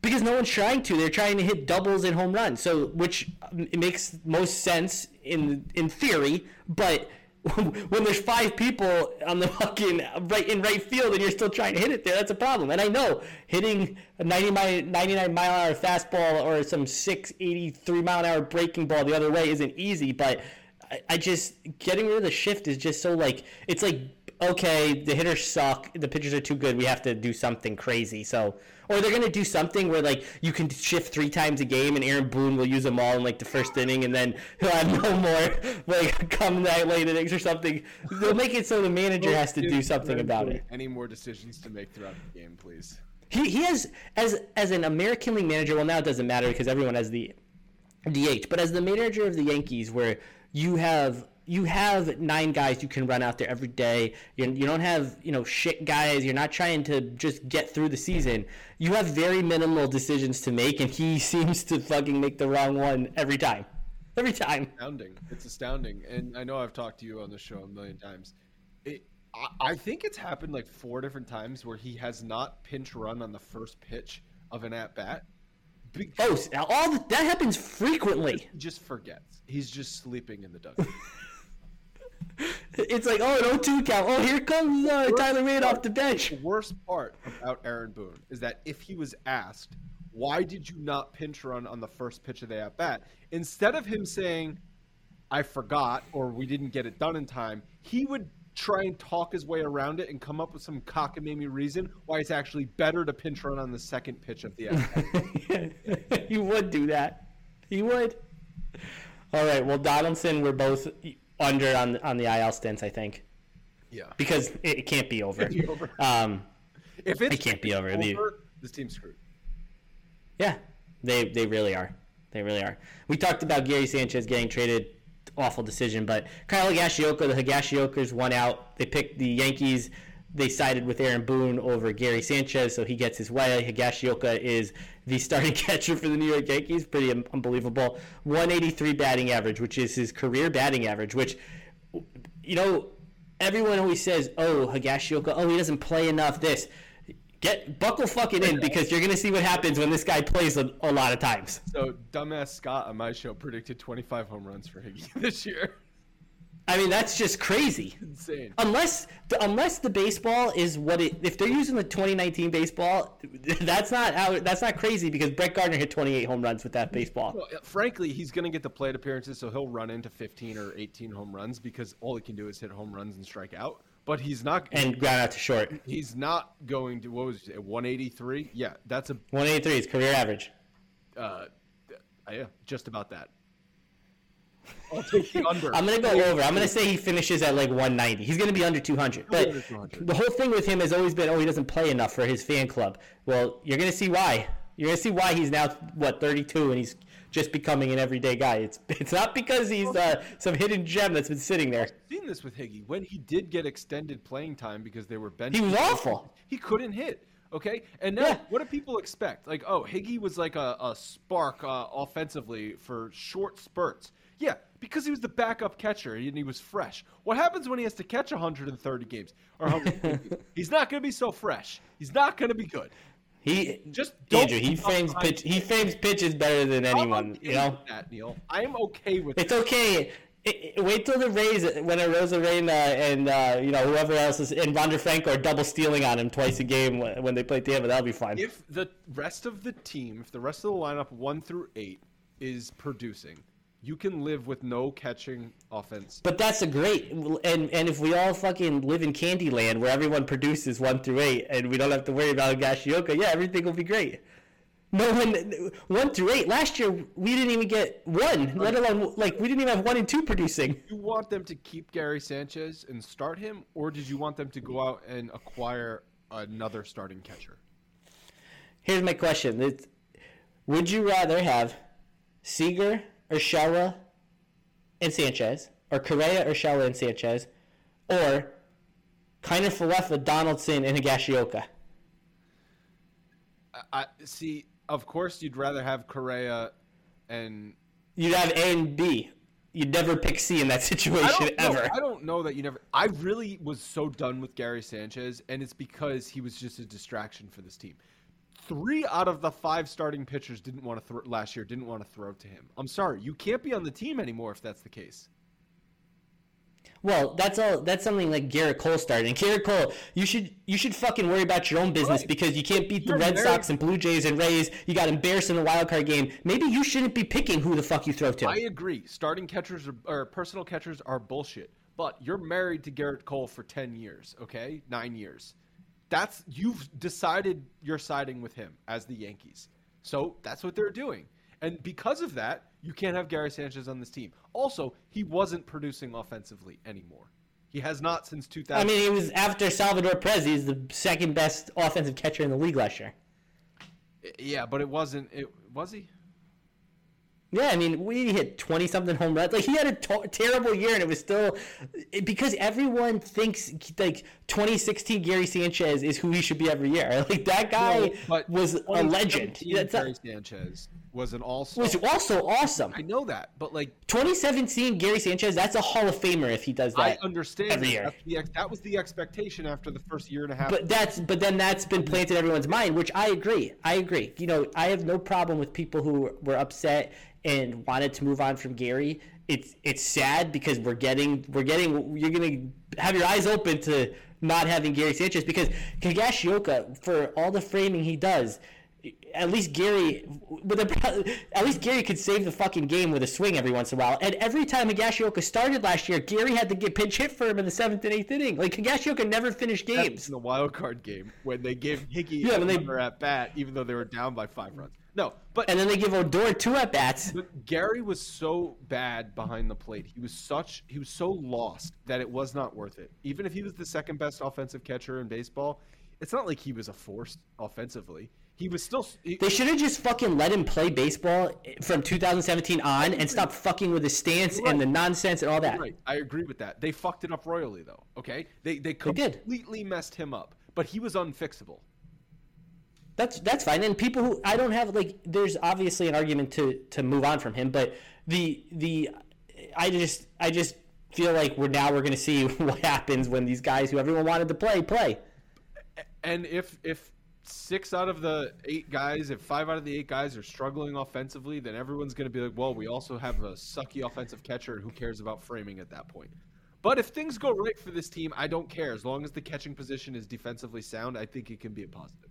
because no one's trying to. They're trying to hit doubles and home runs. So, which um, makes most sense in in theory, but. When there's five people on the fucking right in right field and you're still trying to hit it there, that's a problem. And I know hitting a 90 mile, 99 mile an hour fastball or some 683 mile an hour breaking ball the other way isn't easy, but I, I just getting rid of the shift is just so like it's like okay, the hitters suck, the pitchers are too good, we have to do something crazy. So, or they're gonna do something where like you can shift three times a game, and Aaron Boone will use them all in like the first inning, and then he'll have no more like come that late innings or something. They'll make it so the manager has to do something about it. Any more decisions to make throughout the game, please? He, he has as as an American League manager. Well, now it doesn't matter because everyone has the DH. But as the manager of the Yankees, where you have you have nine guys you can run out there every day. You, you don't have you know shit guys. You're not trying to just get through the season. You have very minimal decisions to make, and he seems to fucking make the wrong one every time. Every time. Astounding! It's astounding, and I know I've talked to you on the show a million times. It, I, I think it's happened like four different times where he has not pinch run on the first pitch of an at bat. Oh, all the, that happens frequently. He just forgets. He's just sleeping in the dugout. It's like, oh, an 0-2 count. Oh, here comes uh, Tyler Wade off the bench. The worst part about Aaron Boone is that if he was asked, why did you not pinch run on the first pitch of the at bat, instead of him saying, I forgot or we didn't get it done in time, he would try and talk his way around it and come up with some cockamamie reason why it's actually better to pinch run on the second pitch of the at bat. he would do that. He would. All right. Well, Donaldson, we're both under on on the IL stints, I think, yeah. because it, can't be over. Be over. Um, If It can't be over. The- this team's screwed. yeah, they they really are. They really are. We talked about Gary Sanchez getting traded. Awful decision, but Kyle Higashioka, the Higashiokas won out. They picked the Yankees. They sided with Aaron Boone over Gary Sanchez, so he gets his way. Higashioka is the starting catcher for the New York Yankees. Pretty un- unbelievable. 183 batting average, which is his career batting average, which, you know, everyone always says, oh, Higashioka, oh, he doesn't play enough, this. Get buckle fucking in because you're gonna see what happens when this guy plays a, a lot of times. So dumbass Scott on my show predicted 25 home runs for Higgy this year. I mean, that's just crazy. Insane. Unless unless the baseball is what it if they're using the 2019 baseball, that's not how that's not crazy because Brett Gardner hit 28 home runs with that baseball. Well, frankly, he's going to get the plate appearances, so he'll run into 15 or 18 home runs because all he can do is hit home runs and strike out. But he's not. And ground out to short. he's not going to. What was it? 183? Yeah, that's a. 183 is career average. Uh, yeah, just about that. I'll take the under. I'm gonna go over. I'm gonna say he finishes at like 190. He's gonna be under 200. But under 200. the whole thing with him has always been, oh, he doesn't play enough for his fan club. Well, you're gonna see why You're gonna see why he's now what 32 and he's just becoming an everyday guy. It's it's not because he's uh, some hidden gem that's been sitting there. seen this with Higgy when he did get extended playing time because they were bench. He was awful. He couldn't hit. Okay, and now Yeah. what do people expect? Like, oh, Higgy was like a, a spark uh, offensively for short spurts. Yeah, because he was the backup catcher and he was fresh. What happens when he has to catch 130 games or 150? He's not going to be so fresh. He's not going to be good. He Just don't Andrew. He frames pitch. He frames pitches better than I'm anyone. okay You know. with that, Neil. I am okay with it. It's that. okay. I- I- wait till the Rays when Arozarena and uh, you know whoever else is and Wander Franco are double stealing on him twice a game when when they play Tampa. That'll be fine. if the rest of the team, if the rest of the lineup one through eight is producing, you can live with no catching offense. But that's a great and and if we all fucking live in Candyland where everyone produces one through eight and we don't have to worry about Gashioka, yeah, everything will be great. No one one through eight. Last year we didn't even get one, let alone like we didn't even have one and two producing. you want them to keep Gary Sanchez and start him, or did you want them to go out and acquire another starting catcher? Here's my question: It's- Would you rather have Seager, Urshela, and Sanchez, or Correa, Urshela, and Sanchez, or Kiner-Falefa, Donaldson, and Higashioka? I, I see. Of course, you'd rather have Correa and You'd have A and B. You'd never pick C in that situation know. ever. I don't know that you never. I really was so done with Gary Sanchez, and it's because he was just a distraction for this team. Three out of the five starting pitchers didn't want to throw last year. Didn't want to throw to him. I'm sorry, you can't be on the team anymore if that's the case. Well, that's all. That's something like Garrett Cole started. And Garrett Cole, you should you should fucking worry about your own business Right. because you can't beat the You're Red very- Sox and Blue Jays and Rays. You got embarrassed in the wild card game. Maybe you shouldn't be picking who the fuck you throw to. I agree. Starting catchers are, or personal catchers are bullshit. But you're married to Garrett Cole for ten years, okay? Nine years. That's you've decided you're siding with him as the Yankees. So that's what they're doing. And because of that, you can't have Gary Sanchez on this team. Also, he wasn't producing offensively anymore. He has not since 2000. I mean, it was after Salvador Perez. He's the second best offensive catcher in the league last year. yeah, but it wasn't. It was he? Yeah, I mean, we hit twenty something home runs. Like he had a terrible year, and it was still because everyone thinks like 2016 Gary Sanchez is who he should be every year. Like that guy No, was a legend. 2017 That's Gary Sanchez was an all-star. was also awesome. I know that, but like 2017 Gary Sanchez, that's a Hall of Famer if he does that. I understand every that. year. The that was the expectation after the first year and a half. But that's but then that's been planted in everyone's mind, which I agree. I agree. You know, I have no problem with people who were upset and wanted to move on from Gary. It's it's sad because we're getting we're getting you're gonna have your eyes open to not having Gary Sanchez because Higashioka for all the framing he does. At least Gary, with a, at least Gary could save the fucking game with a swing every once in a while. And every time Higashioka started last year, Gary had to get pinch hit for him in the seventh and eighth inning. Like Higashioka never finished games. in the wild card game when they gave Higgy Yeah, a when they- runner at bat, even though they were down by five runs. No, but, and then they give Odor two at bats. Gary was so bad behind the plate. He was such he was so lost that it was not worth it. Even if he was the second best offensive catcher in baseball, it's not like he was a force offensively. He was still he, They should have just fucking let him play baseball from 2017 on and stop fucking with his stance and the nonsense and all that. Right, I agree with that. They fucked it up royally, though. Okay, they they completely messed him up, but he was unfixable. That's that's fine. And people who I don't have like, there's obviously an argument to to move on from him, but the the I just I just feel like we're now we're gonna see what happens when these guys who everyone wanted to play play. And if if six out of the eight guys, if five out of the eight guys are struggling offensively, then everyone's going to be like, well, we also have a sucky offensive catcher. Who cares about framing at that point? But if things go right for this team, I don't care. As long as the catching position is defensively sound, I think it can be a positive.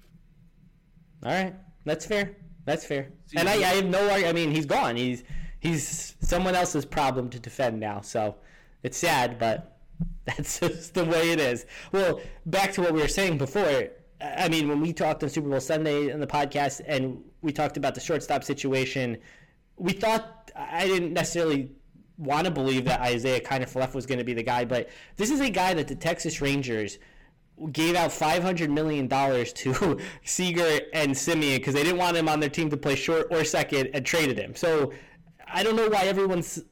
All right, that's fair. That's fair. See, and I, I have no. I mean, he's gone. He's he's someone else's problem to defend now. So it's sad, but that's just the way it is. Well, back to what we were saying before. I mean, when we talked on Super Bowl Sunday on the podcast, and we talked about the shortstop situation, we thought I didn't necessarily want to believe that Isiah kind of was going to be the guy, but this is a guy that the Texas Rangers gave out five hundred million dollars to Seager and Semien because they didn't want him on their team to play short or second and traded him. So I don't know why everyone's,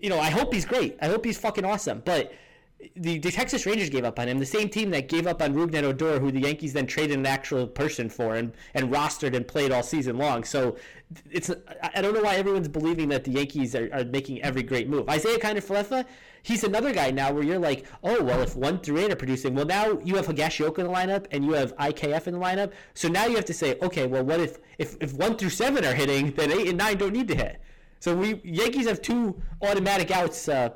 you know, I hope he's great. I hope he's fucking awesome, but. The, the Texas Rangers gave up on him. The same team that gave up on Rougned Odor, who the Yankees then traded an actual person for and, and rostered and played all season long. So it's I don't know why everyone's believing that the Yankees are, are making every great move. Isiah Kiner-Falefa, he's another guy now where you're like, oh well, if one through eight are producing, well now you have Higashioka in the lineup and you have IKF in the lineup. So now you have to say, okay, well what if if, if one through seven are hitting, then eight and nine don't need to hit. So we Yankees have two automatic outs, uh,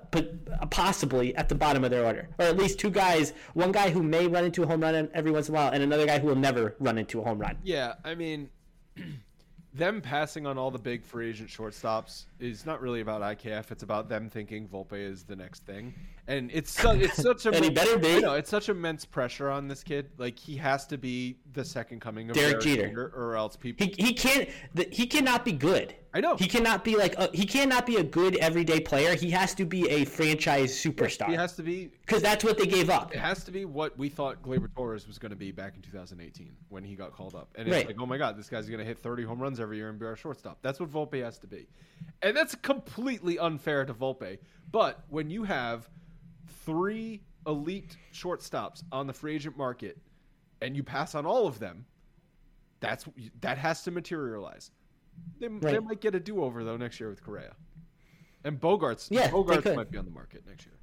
possibly at the bottom of their order, or at least two guys. One guy who may run into a home run every once in a while, and another guy who will never run into a home run. Yeah, I mean, them passing on all the big free agent shortstops is not really about IKF. It's about them thinking Volpe is the next thing, and it's it's such a and he better be. You know, it's such immense pressure on this kid. Like he has to be the second coming of Derek Derek Jeter. Jeter, or else people. He, he can't the, he cannot be good. I know. He cannot be like a, he cannot be a good everyday player. He has to be a franchise superstar. He has to be. because that's what they gave up. It has to be what we thought Gleyber Torres was going to be back in 2018 when he got called up, and it's Right. like, oh my god, this guy's going to hit 30 home runs every year and be our shortstop. That's what Volpe has to be, and that's completely unfair to Volpe. But when you have three elite shortstops on the free agent market, and you pass on all of them, that's that has to materialize. They, they might get a do over though next year with Correa, and Bogaerts. Yeah, Bogaerts might be on the market next year.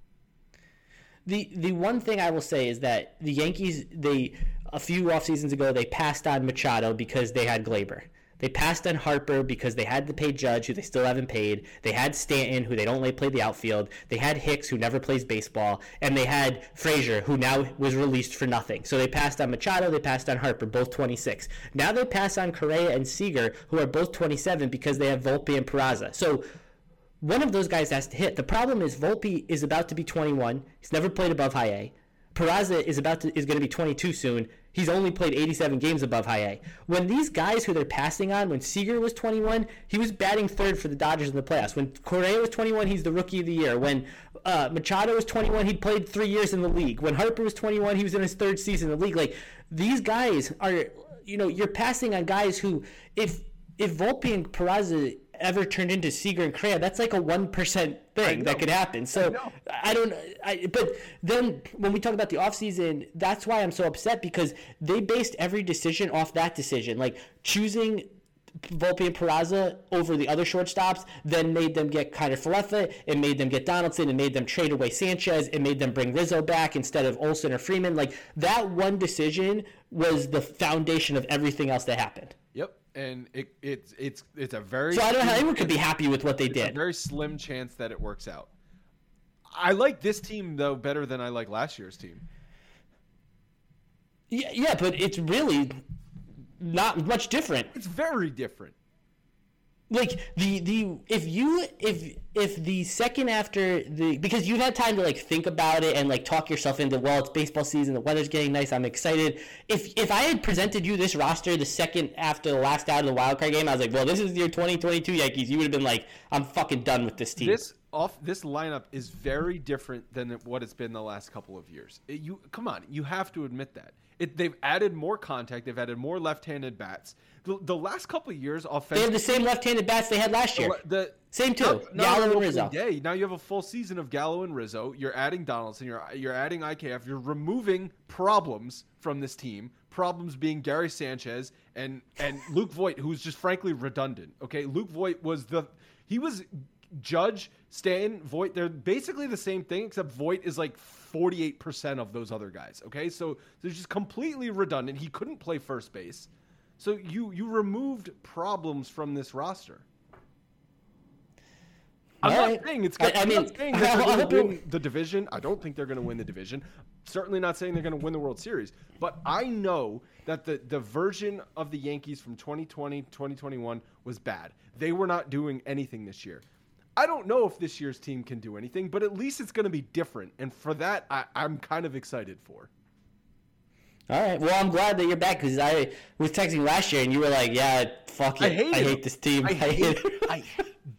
The the one thing I will say is that the Yankees they a few off seasons ago they passed on Machado because they had Gleyber. They passed on Harper because they had to pay Judge, who they still haven't paid. They had Stanton, who they don't play the outfield. They had Hicks, who never plays baseball, and they had Frazier, who now was released for nothing. So they passed on Machado, they passed on Harper, both 26. Now they pass on Correa and Seager, who are both 27 because they have Volpe and Peraza. So one of those guys has to hit. The problem is Volpe is about to be 21. He's never played above high A. Peraza is about to is going to be 22 soon. He's only played 87 games above high A. When these guys who they're passing on, when Seager was 21, he was batting third for the Dodgers in the playoffs. When Correa was 21, he's the rookie of the year. When uh, Machado was 21, he'd played three years in the league. When Harper was 21, he was in his third season in the league. Like these guys are, you know, you're passing on guys who, if if Volpe and Peraza ever turned into Seager and Correa, that's like a one percent thing that could happen. So I, don't. I but then when we talk about the offseason, that's why I'm so upset because they based every decision off that decision, like choosing. Volpe and Peraza over the other shortstops, then made them get Kiner Falefa, it made them get Donaldson, it made them trade away Sanchez, it made them bring Rizzo back instead of Olson or Freeman. Like that one decision was the foundation of everything else that happened. Yep, and it, it's it's it's a very So I don't know how anyone could be happy with what they did. very slim chance that it works out. I like this team though better than I like last year's team. Yeah, yeah, but it's really not much different. It's very different. Like the the if you if if the second after the because you've had time to like think about it and like talk yourself into well it's baseball season the weather's getting nice I'm excited if if I had presented you this roster the second after the last out of the wild card game I was like well this is your 2022 Yankees you would have been like I'm fucking done with this team This off this lineup is very different than what it's been the last couple of years. It- you come on, you have to admit that. It, they've added more contact. They've added more left-handed bats. The, the last couple of years, offensive. they have the same left-handed bats they had last year the same too Not- not Gallo and Rizzo Day. Now you have a full season of Gallo and Rizzo. You're adding Donaldson. You're you're adding IKF. You're removing problems from this team. Problems being Gary Sanchez and and Luke Voit, who's just frankly redundant. Okay, Luke Voit was the he was Judge Stanton Voit. They're basically the same thing, except Voit is like. 48% of those other guys. Okay. So they're just completely redundant. He couldn't play first base. So you you removed problems from this roster. I'm All not saying it's. I- Gonna, I I'm mean, saying that they're going to win the division. I don't think they're going to win the division. Certainly not saying they're going to win the World Series. But I know that the the version of the Yankees from 2020 2021 was bad. They were not doing anything this year. I don't know if this year's team can do anything, but at least it's going to be different. And for that, I, I'm kind of excited for. All right. Well, I'm glad that you're back because I was texting last year and you were like, "Yeah, fuck it. I I hate hate, it. this team. I I hate hate, it." I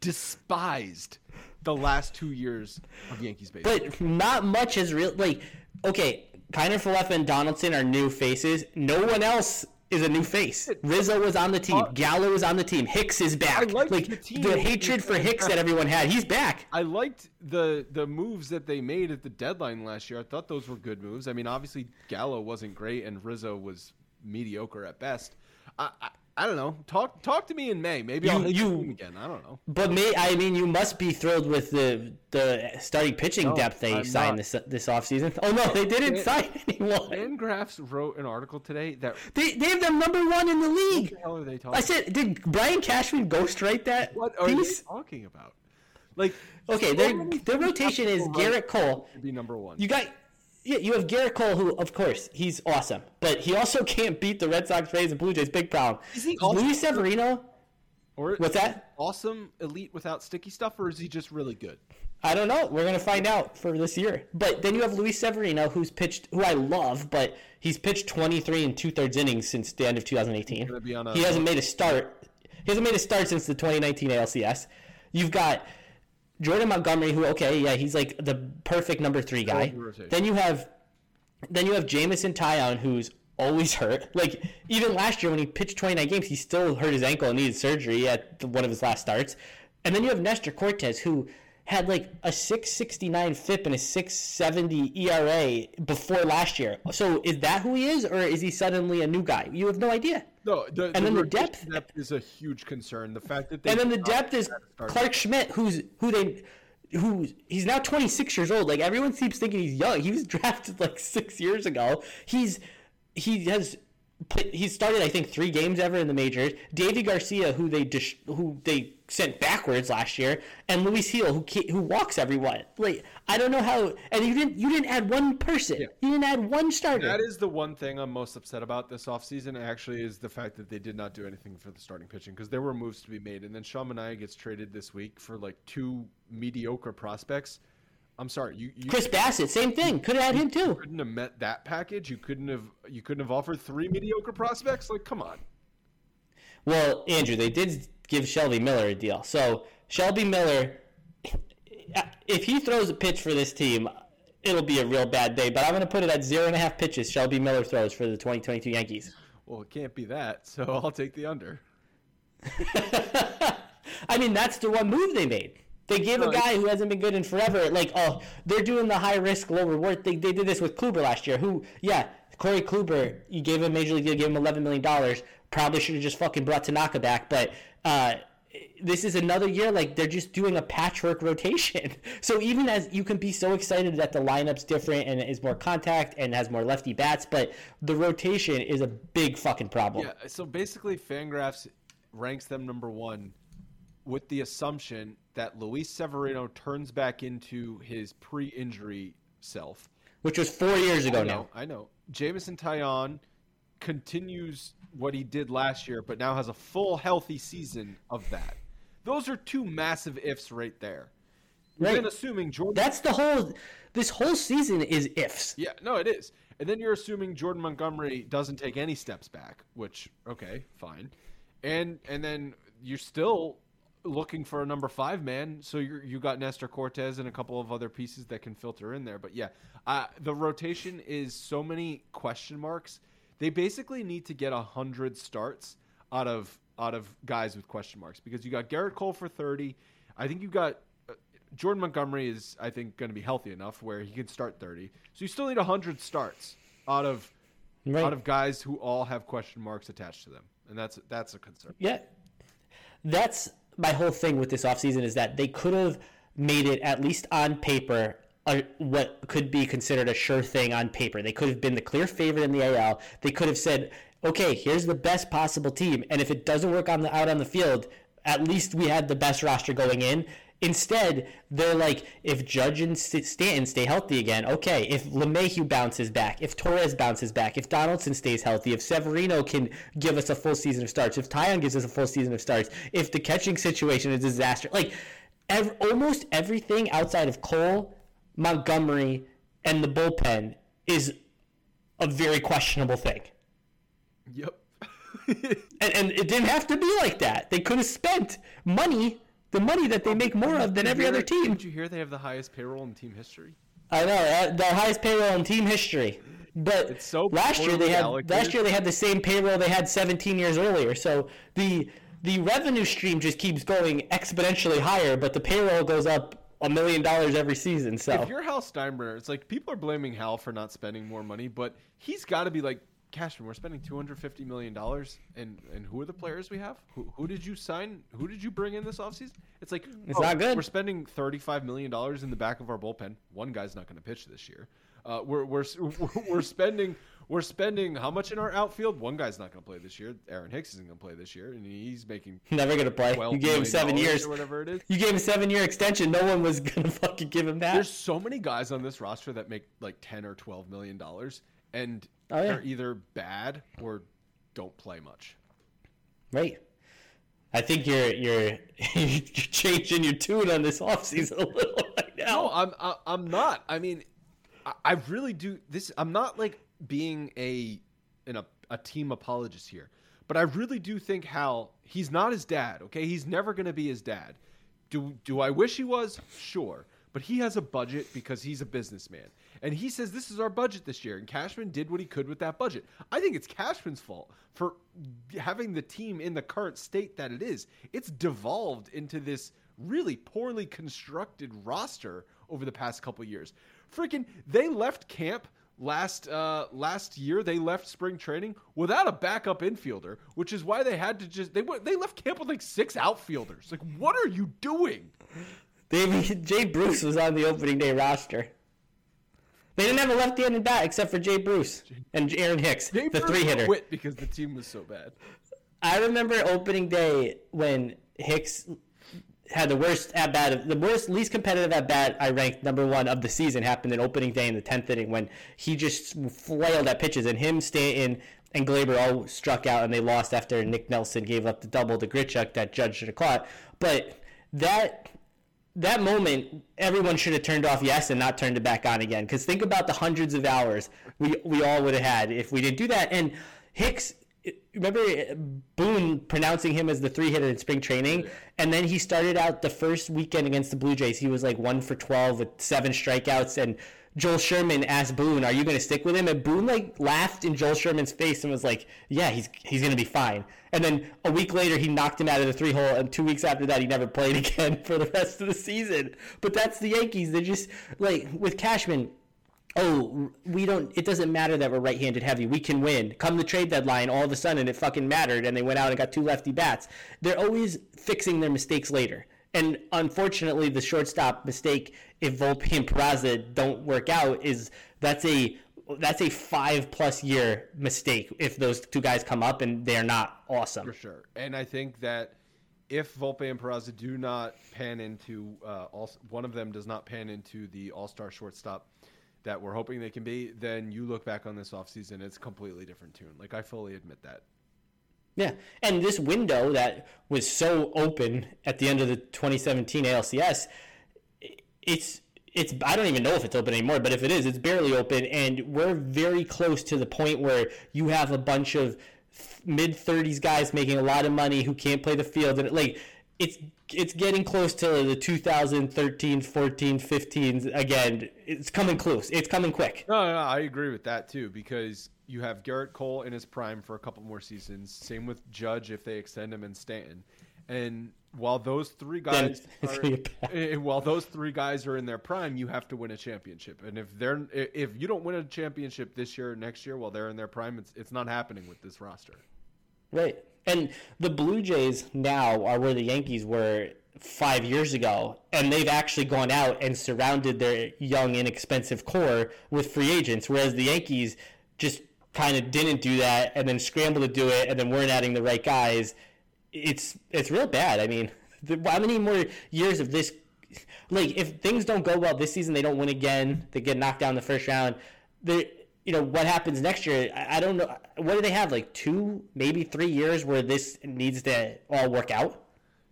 despised the last two years of Yankees baseball. But not much is real. Like, okay, Kiner Falefa and Donaldson are new faces. No one else is a new face. Rizzo was on the team. Gallo was on the team. Hicks is back. like the the hatred for Hicks that everyone had, he's back. I liked the the moves that they made at the deadline last year. I thought those were good moves. I mean, obviously Gallo wasn't great and Rizzo was mediocre at best. I I, I don't know. Talk talk to me in May. Maybe I'll You- hate you- again. I don't know. But me, I mean, you must be thrilled with the the starting pitching No, depth they I'm signed not. this this offseason. Oh no, they didn't Dan- sign anyone. Fangraphs wrote an article today that They, they have them number one in the league. what the hell are they talking? I said, did Brian Cashman ghostwrite that what are piece? they talking about? Like Okay, so their their rotation is Garrett Cole. be number one. You got yeah, you have Garrett Cole, who of course he's awesome, but he also can't beat the Red Sox, Rays, and Blue Jays. Big problem. Is he awesome? Luis Severino? or What's that? Awesome elite without sticky stuff, or is he just really good? I don't know. We're gonna find out for this year. But then you have Luis Severino, who's pitched, who I love, but he's pitched 23 and two thirds innings since the end of 2018. Gonna be on a- he hasn't made a start. He hasn't made a start since the 2019 ALCS. You've got Jordan Montgomery, who okay, yeah, he's like the perfect number three guy. Then you have, then you have Jameson Taillon, who's always hurt. Like even last year when he pitched 29 games, he still hurt his ankle and needed surgery at the- one of his last starts. And then you have Nestor Cortes, who had like a 669 FIP and a 670 ERA before last year. So is that who he is, or is he suddenly a new guy? You have no idea. No, the, And then the rotation depth- is a huge concern. The fact that they And then the depth is have a starter. Clarke Schmidt, who's who they who he's now 26 years old. Like everyone keeps thinking he's young. He was drafted like six years ago. He's he has he started I think three games ever in the majors. Deivi Garcia, who they dis- who they sent backwards last year, and Luis Gil, who who walks everyone. Like I don't know how. And you didn't you didn't add one person. You didn't add one starter. That is the one thing I'm most upset about this offseason, actually, is the fact that they did not do anything for the starting pitching because there were moves to be made. And then Sean Manaea gets traded this week for like two mediocre prospects. I'm sorry, you, you Chris Bassitt, same thing. Could have had him too. couldn't have met that package. You couldn't have you couldn't have offered three mediocre prospects. Like, come on. Well, Andrew, they did give Shelby Miller a deal. So Shelby Miller, if he throws a pitch for this team, it'll be a real bad day. But I'm going to put it at zero and a half pitches Shelby Miller throws for the 2022 Yankees. Well, it can't be that, so I'll take the under. I mean, that's the one move they made. They gave a guy who hasn't been good in forever, like, oh, they're doing the high risk, low reward. They, they did this with Kluber last year, who, yeah, Corey Kluber, you gave him Major League Deal, gave him $11 million. Probably should have just fucking brought Tanaka back, but uh, this is another year, like, they're just doing a patchwork rotation. So even as you can be so excited that the lineup's different and is more contact and has more lefty bats, but the rotation is a big fucking problem. Yeah, so basically, Fangraphs ranks them number one with the assumption that Luis Severino turns back into his pre-injury self. Which was four years ago I now. I know. Jameson Taillon continues what he did last year, but now has a full healthy season of that. Those are two massive ifs right there. Right. Then assuming Jordan That's the whole. This whole season is ifs. Yeah, no, it is. And then you're assuming Jordan Montgomery doesn't take any steps back, which okay, fine. And and then you're still looking for a number five man. So you you got Nestor Cortes and a couple of other pieces that can filter in there. But yeah, uh, the rotation is so many question marks. They basically need to get a hundred starts out of out of guys with question marks because you got Garrett Cole for thirty. I think you got uh, Jordan Montgomery is I think going to be healthy enough where he can start thirty. So you still need hundred starts out of Right. out of guys who all have question marks attached to them, and that's that's a concern. Yeah. That's my whole thing with this offseason is that they could have made it at least on paper a, what could be considered a sure thing on paper. They could have been the clear favorite in the AL. They could have said, "Okay, here's the best possible team, and if it doesn't work on the out on the field, at least we had the best roster going in." Instead, they're like, if Judge and Stanton stay healthy again, okay. If LeMahieu bounces back, if Torres bounces back, if Donaldson stays healthy, if Severino can give us a full season of starts, if Taillon gives us a full season of starts, if the catching situation is disaster, like ev- almost everything outside of Cole, Montgomery, and the bullpen is a very questionable thing. Yep. And, and it didn't have to be like that. They could have spent money the money that they make more of than every hear- other team. Did you hear they have the highest payroll in team history? I know uh, the highest payroll in team history. But so last year they had allocated. last year they had the same payroll they had 17 years earlier. So the the revenue stream just keeps going exponentially higher, but the payroll goes up a million dollars every season. So If you're Hal Steinbrenner, it's like people are blaming Hal for not spending more money, but he's got to be like, Cashman, we're spending two hundred fifty million dollars, and and who are the players we have? Who, who did you sign? Who did you bring in this offseason? It's like It's not good. We're spending thirty five million dollars in the back of our bullpen. One guy's not going to pitch this year. Uh, we're we're we're spending we're spending how much in our outfield? One guy's not going to play this year. Aaron Hicks isn't going to play this year, and he's making never gonna play. twelve You gave him seven years. or whatever it is. You gave him a seven year extension. No one was gonna fucking give him that. There's so many guys on this roster that make like ten or twelve million dollars, and Oh, yeah. they're either bad or don't play much. Right. I think you're you're you're changing your tune on this offseason a little right now. No, I'm I, I'm not. I mean, I, I really do this. I'm not like being a in a, a team apologist here, but I really do think Hal. He's not his dad. Okay, he's never going to be his dad. Do do I wish he was? Sure. But he has a budget because he's a businessman. And he says this is our budget this year. And Cashman did what he could with that budget. I think it's Cashman's fault for having the team in the current state that it is. It's devolved into this really poorly constructed roster over the past couple years. Freaking, they left camp last uh last year they left spring training without a backup infielder which is why they had to just they went they left camp with like six outfielders like what are you doing David, Jay Bruce was on the opening day roster. They didn't have a left-handed bat except for Jay Bruce and Aaron Hicks, Jay the three hitter. quit because the team was so bad I remember opening day when Hicks had the worst at bat, the worst, least competitive at bat. I ranked number one of the season. Happened in opening day in the tenth inning when he just flailed at pitches, and him, Stanton, and Gleyber all struck out, and they lost after Nick Nelson gave up the double to Grichuk that Judge have caught. But that that moment, everyone should have turned off yes and not turned it back on again. Because think about the hundreds of hours we we all would have had if we didn't do that. And Hicks, remember uh, Boone pronouncing him as the three hitter in spring training, and then he started out the first weekend against the Blue Jays. He was like one for twelve with seven strikeouts and. Joel Sherman asked Boone, "Are you going to stick with him?" And Boone like laughed in Joel Sherman's face and was like, "Yeah, he's he's going to be fine." And then a week later, he knocked him out of the three hole, and two weeks after that, he never played again for the rest of the season. But that's the Yankees. They're just like with Cashman. Oh, we don't. It doesn't matter that we're right-handed heavy. We can win. Come the trade deadline, all of a sudden it fucking mattered, and they went out and got two lefty bats. They're always fixing their mistakes later. And unfortunately, the shortstop mistake, if Volpe and Peraza don't work out, is that's a that's a five plus year mistake if those two guys come up and they're not awesome. for sure. And I think that if Volpe and Peraza do not pan into uh, all, one of them does not pan into the All Star shortstop that we're hoping they can be, then you look back on this offseason, it's completely different tune. Like I fully admit that. Yeah, and this window that was so open at the end of the 2017 ALCS, it's it's I don't even know if it's open anymore, but if it is, it's barely open, and we're very close to the point where you have a bunch of mid 30s guys making a lot of money who can't play the field, and like it's it's getting close to the 2013, 14, 15s again. It's coming close. It's coming quick. No, no, no, I agree with that too because you have Garrett Cole in his prime for a couple more seasons. Same with Judge if they extend him and Stanton. And while those three guys, are, gonna get bad. eh, while those three guys are in their prime, you have to win a championship. And if they're if you don't win a championship this year or next year while they're in their prime, it's it's not happening with this roster. Right. And the Blue Jays now are where the Yankees were five years ago, and they've actually gone out and surrounded their young, inexpensive core with free agents, whereas the Yankees just kind of didn't do that and then scrambled to do it and then weren't adding the right guys. It's it's real bad. I mean, the, how many more years of this? Like, if things don't go well this season, they don't win again. They get knocked down the first round. They, you know, what happens next year? I, I don't know. What do they have? Like two, maybe three years where this needs to all work out.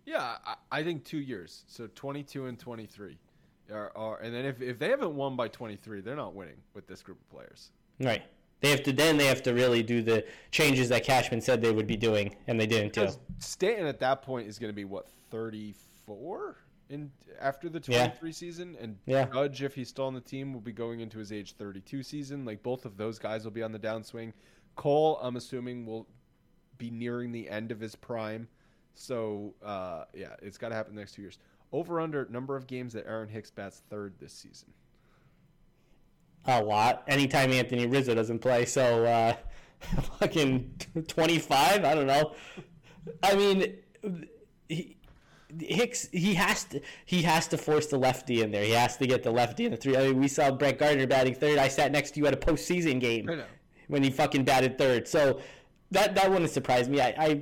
Yeah, I, I think two years. So twenty two and twenty three. Are, are, and then if, if they haven't won by 23, they're not winning with this group of players. Right. They have to then they have to really do the changes that Cashman said they would be doing, and they didn't do. Because Stanton at that point is going to be what 34 34 in after the Yeah. 23 season, and Yeah. Judge, if he's still on the team, will be going into his age 32 season. Like both of those guys will be on the downswing. Cole, I'm assuming, will be nearing the end of his prime. So uh, yeah, it's got to happen the next two years. Over under number of games that Aaron Hicks bats third this season. A lot. Anytime Anthony Rizzo doesn't play, so uh, fucking twenty five. I don't know. I mean, he, Hicks he has to he has to force the lefty in there. He has to get the lefty in the three. I mean, we saw Brett Gardner batting third. I sat next to you at a postseason game when he fucking batted third. So that that wouldn't surprise me. I, I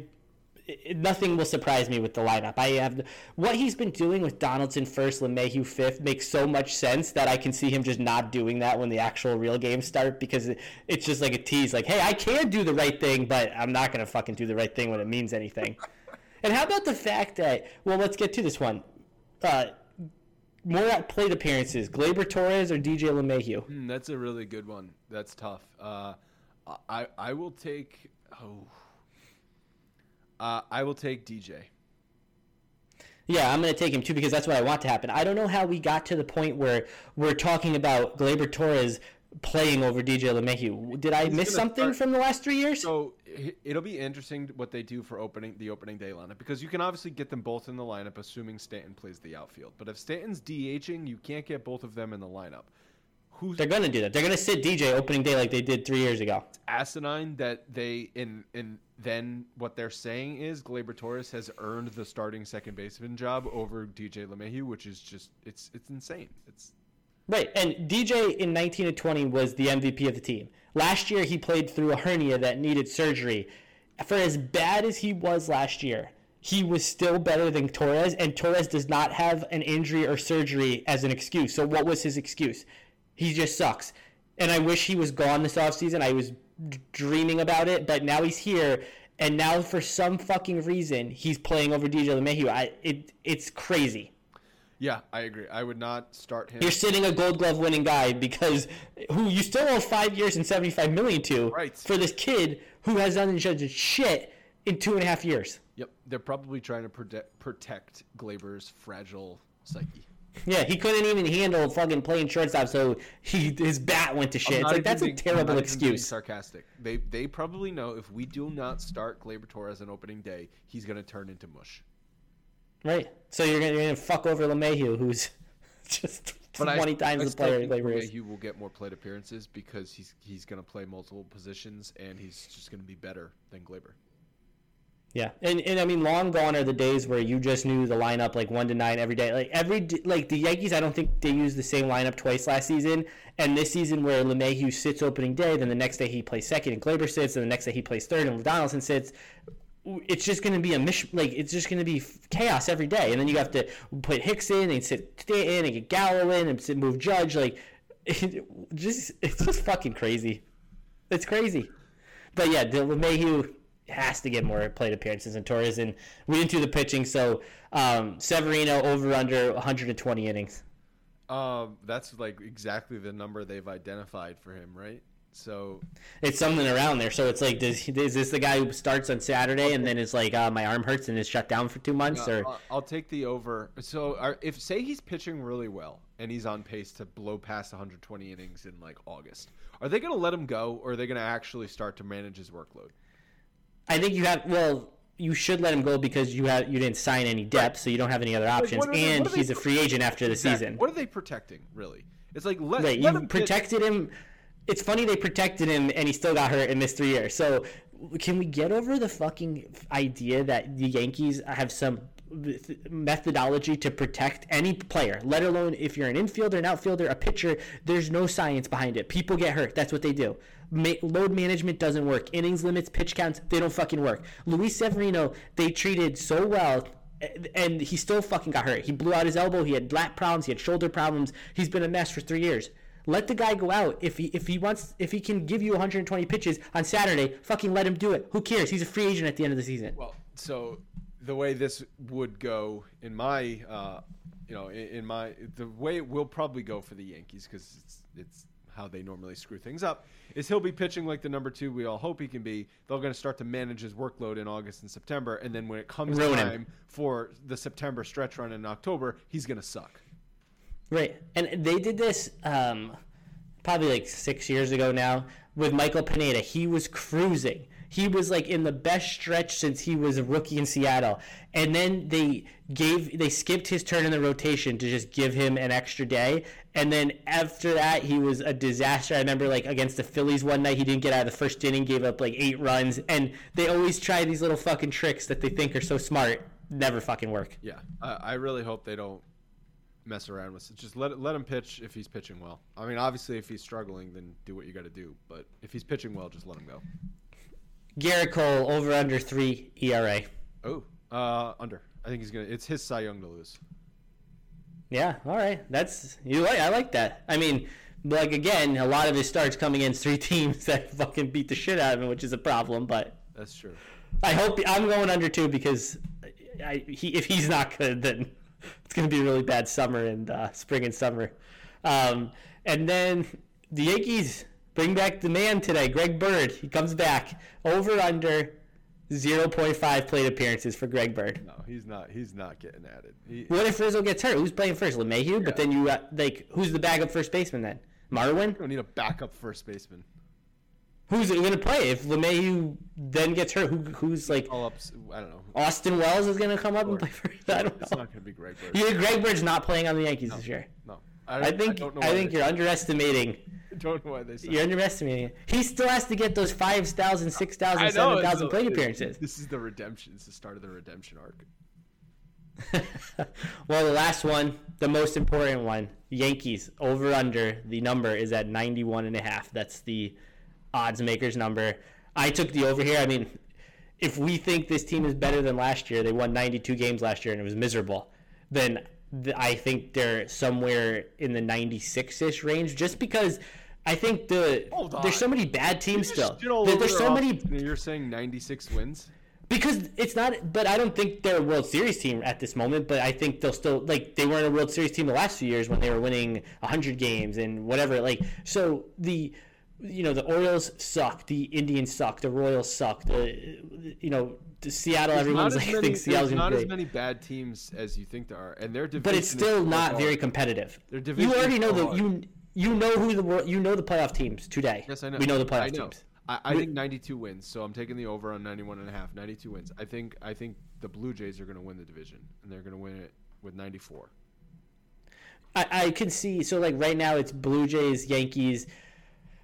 it, nothing will surprise me with the lineup. I have what he's been doing with Donaldson first, LeMahieu fifth makes so much sense that I can see him just not doing that when the actual real games start because it, it's just like a tease. Like, hey, I can do the right thing, but I'm not gonna fucking do the right thing when it means anything. and how about the fact that well, let's get to this one. Uh, more plate appearances, Gleyber Torres or DJ LeMahieu? Hmm, that's a really good one. That's tough. Uh, I I will take. Oh. Uh, I will take DJ. Yeah, I'm going to take him too because that's what I want to happen. I don't know how we got to the point where we're talking about Gleyber Torres playing over DJ LeMahieu. Did I He's miss something start- from the last three years? So it'll be interesting what they do for opening the opening day lineup because you can obviously get them both in the lineup, assuming Stanton plays the outfield. But if Stanton's DHing, you can't get both of them in the lineup. Who's They're going to do that. They're going to sit DJ opening day like they did three years ago. asinine that they in in then what they're saying is Gleyber Torres has earned the starting second baseman job over DJ LeMahieu, which is just it's it's insane. It's Right, and DJ in 19 and 20 was the MVP of the team. Last year, he played through a hernia that needed surgery. For as bad as he was last year, he was still better than Torres, and Torres does not have an injury or surgery as an excuse. So, what was his excuse? He just sucks. And I wish he was gone this offseason. I was dreaming about it, but now he's here. And now, for some fucking reason, he's playing over DJ LeMahieu. I, it, it's crazy. Yeah, I agree. I would not start him. You're sitting a Gold Glove winning guy because who you still owe five years and seventy five million to Right. for this kid who has done such shit in two and a half years. Yep, they're probably trying to protect protect Gleyber's fragile psyche. Yeah, he couldn't even handle fucking playing shortstop, so he his bat went to shit. It's like that's a being- I'm terrible not even being excuse. Sarcastic. They they probably know if we do not start Gleyber Torres on opening day, he's going to turn into mush. Right. So you're gonna, you're gonna fuck over LeMahieu, who's just twenty times the player think Gleyber is. He will get more plate appearances because he's he's going to play multiple positions and he's just going to be better than Gleyber. Yeah, and, and I mean, long gone are the days where you just knew the lineup like one to nine every day. Like every like the Yankees, I don't think they used the same lineup twice last season. And this season, where LeMahieu sits opening day, then the next day he plays second, and Gleyber sits, and the next day he plays third, and Donaldson sits. It's just going to be a mish like it's just going to be chaos every day, and then you have to put Hicks in and sit in and get Gallo in and sit, move Judge. Like, it just it's just fucking crazy. It's crazy. But yeah, the LeMahieu has to get more plate appearances than Torres, and we didn't do the pitching, so um, Severino over under 120 innings. Um, that's like exactly the number they've identified for him, right? So It's something around there. So it's like, does, is this the guy who starts on Saturday and then is like, uh, my arm hurts and is shut down for two months? Or I'll, I'll take the over. So if say he's pitching really well and he's on pace to blow past 120 innings in like August, are they going to let him go or are they going to actually start to manage his workload? I think you have. Well, you should let him go because you have you didn't sign any depth, so you don't have any other options, they- and what are they- he's a free agent after the Exactly. season. What are they protecting, really? It's like let, Right, let you him pitch- protected him. It's funny they protected him and he still got hurt and missed three years. So, can we get over the fucking idea that the Yankees have some methodology to protect any player, let alone if you're an infielder, an outfielder, a pitcher? There's no science behind it. People get hurt. That's what they do. Ma- load management doesn't work. Innings limits, pitch counts, they don't fucking work. Luis Severino, they treated so well and he still fucking got hurt. He blew out his elbow. He had lat problems. He had shoulder problems. He's been a mess for three years. Let the guy go out. If he if he wants if he can give you 120 pitches on Saturday, fucking let him do it. Who cares? He's a free agent at the end of the season. Well, so the way this would go in my, uh, you know, in, in my the way it will probably go for the Yankees because it's it's how they normally screw things up is he'll be pitching like the number two we all hope he can be. They're going to start to manage his workload in August and September, and then when it comes Ruin him. time for the September stretch run in October, he's going to suck. Right. And they did this um, probably like six years ago now with Michael Pineda. He was cruising. He was like in the best stretch since he was a rookie in Seattle. And then they gave they skipped his turn in the rotation to just give him an extra day. And then after that he was a disaster. I remember like against the Phillies one night he didn't get out of the first inning, gave up like eight runs. And they always try these little fucking tricks that they think are so smart. Never fucking work. Yeah, I, I really hope they don't mess around with it. Just let let him pitch if he's pitching well. I mean, obviously, if he's struggling, then do what you got to do. But if he's pitching well, just let him go. Garrett Cole over under three ERA. Oh, uh, under. I think he's gonna. It's his Cy Young to lose. Yeah, all right. That's you like. I like that. I mean, like again, a lot of his starts coming against three teams that fucking beat the shit out of him, which is a problem. But That's true. I hope I'm going under two because I, he, if he's not good, then it's going to be a really bad summer and uh, spring and summer. Um, and then the Yankees bring back the man today, Greg Bird. He comes back over under 0.5 plate appearances for Greg Bird. No, he's not. He's not getting added. He, What if Rizzo gets hurt? Who's playing first? LeMahieu? But then you uh, like who's the backup first baseman then? Marwin? we don't need a backup first baseman. Who's going to play if LeMahieu then gets hurt? Who, who's like All up. I don't know. Austin Wells is going to come up and play for. I don't It's know. not going to be Greg Bird. Think Greg Bird's not playing on the Yankees this year? No, I think I, don't know why think you're underestimating. I don't know why they. Said You're underestimating. it. He still has to get those 5,000, 6,000, 7,000 it's- plate appearances. This is the redemption. It's the start of the redemption arc. well, the last one, the most important one, Yankees over under. The number is at 91 and a half. That's the odds makers number. I took the over here. I mean, if we think this team is better than last year, they won 92 games last year and it was miserable. Then I think they're somewhere in the 96ish range just because I think the there's so many bad teams still. just shit all There- there's so many. You're saying 96 wins. because it's not but i don't think they're a world series team at this moment but i think they'll still like they weren't a world series team the last few years when they were winning 100 games and whatever like so the you know the orioles suck the indians suck the royals suck the you know the seattle There's everyone's like many, thinks seattle's not as many bad teams as you think there are, and their division. but it's still not hard. very competitive Their you division already know the you you know who the you know the playoff teams today Yes, I know. we know the playoff I know. teams I, I We- think 92 wins, so I'm taking the over on 91 and a half. 92 wins. I think I think the Blue Jays are going to win the division, and they're going to win it with 94. I, I can see so like right now it's Blue Jays, Yankees,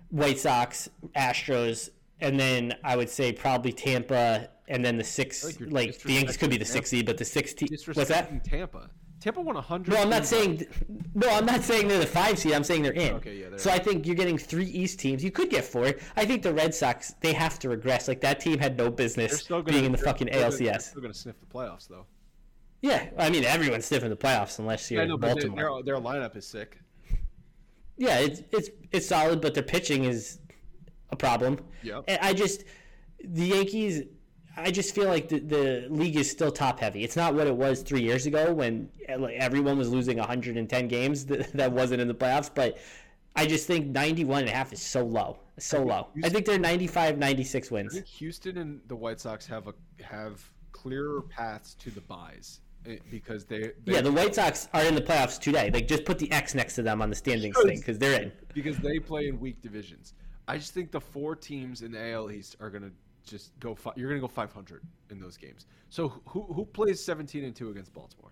White Sox, Astros, and then I would say probably Tampa, and then the six I like the Yankees could be the six seed, but the six te- what's that? Tampa. Tampa won 100. No, I'm not saying. No, I'm not saying they're the five seed. I'm saying they're in. Okay, yeah, they're so in. I think you're getting three East teams. You could get four. I think the Red Sox they have to regress. Like that team had no business gonna, being in the they're fucking still gonna- They're still going to sniff the playoffs, though. Yeah, I mean everyone's sniffing the playoffs unless you're I know, but they- Baltimore. their, their lineup is sick. Yeah, it's it's it's solid, but their pitching is a problem. Yeah, And I just the Yankees. I just feel like the, the league is still top heavy. It's not what it was three years ago when everyone was losing 110 games that, that wasn't in the playoffs. But I just think 91 and a half is so low, so low. I think they're 95, 96 wins. I think Houston and the White Sox have a have clearer paths to the buys because they, they Yeah, the White Sox are in the playoffs today. Like just put the X next to them on the standings thing because they're in. because they play in weak divisions. I just think the four teams in the AL East are gonna just go. Fi- you're gonna go 500 in those games. So who who plays 17 and two against Baltimore?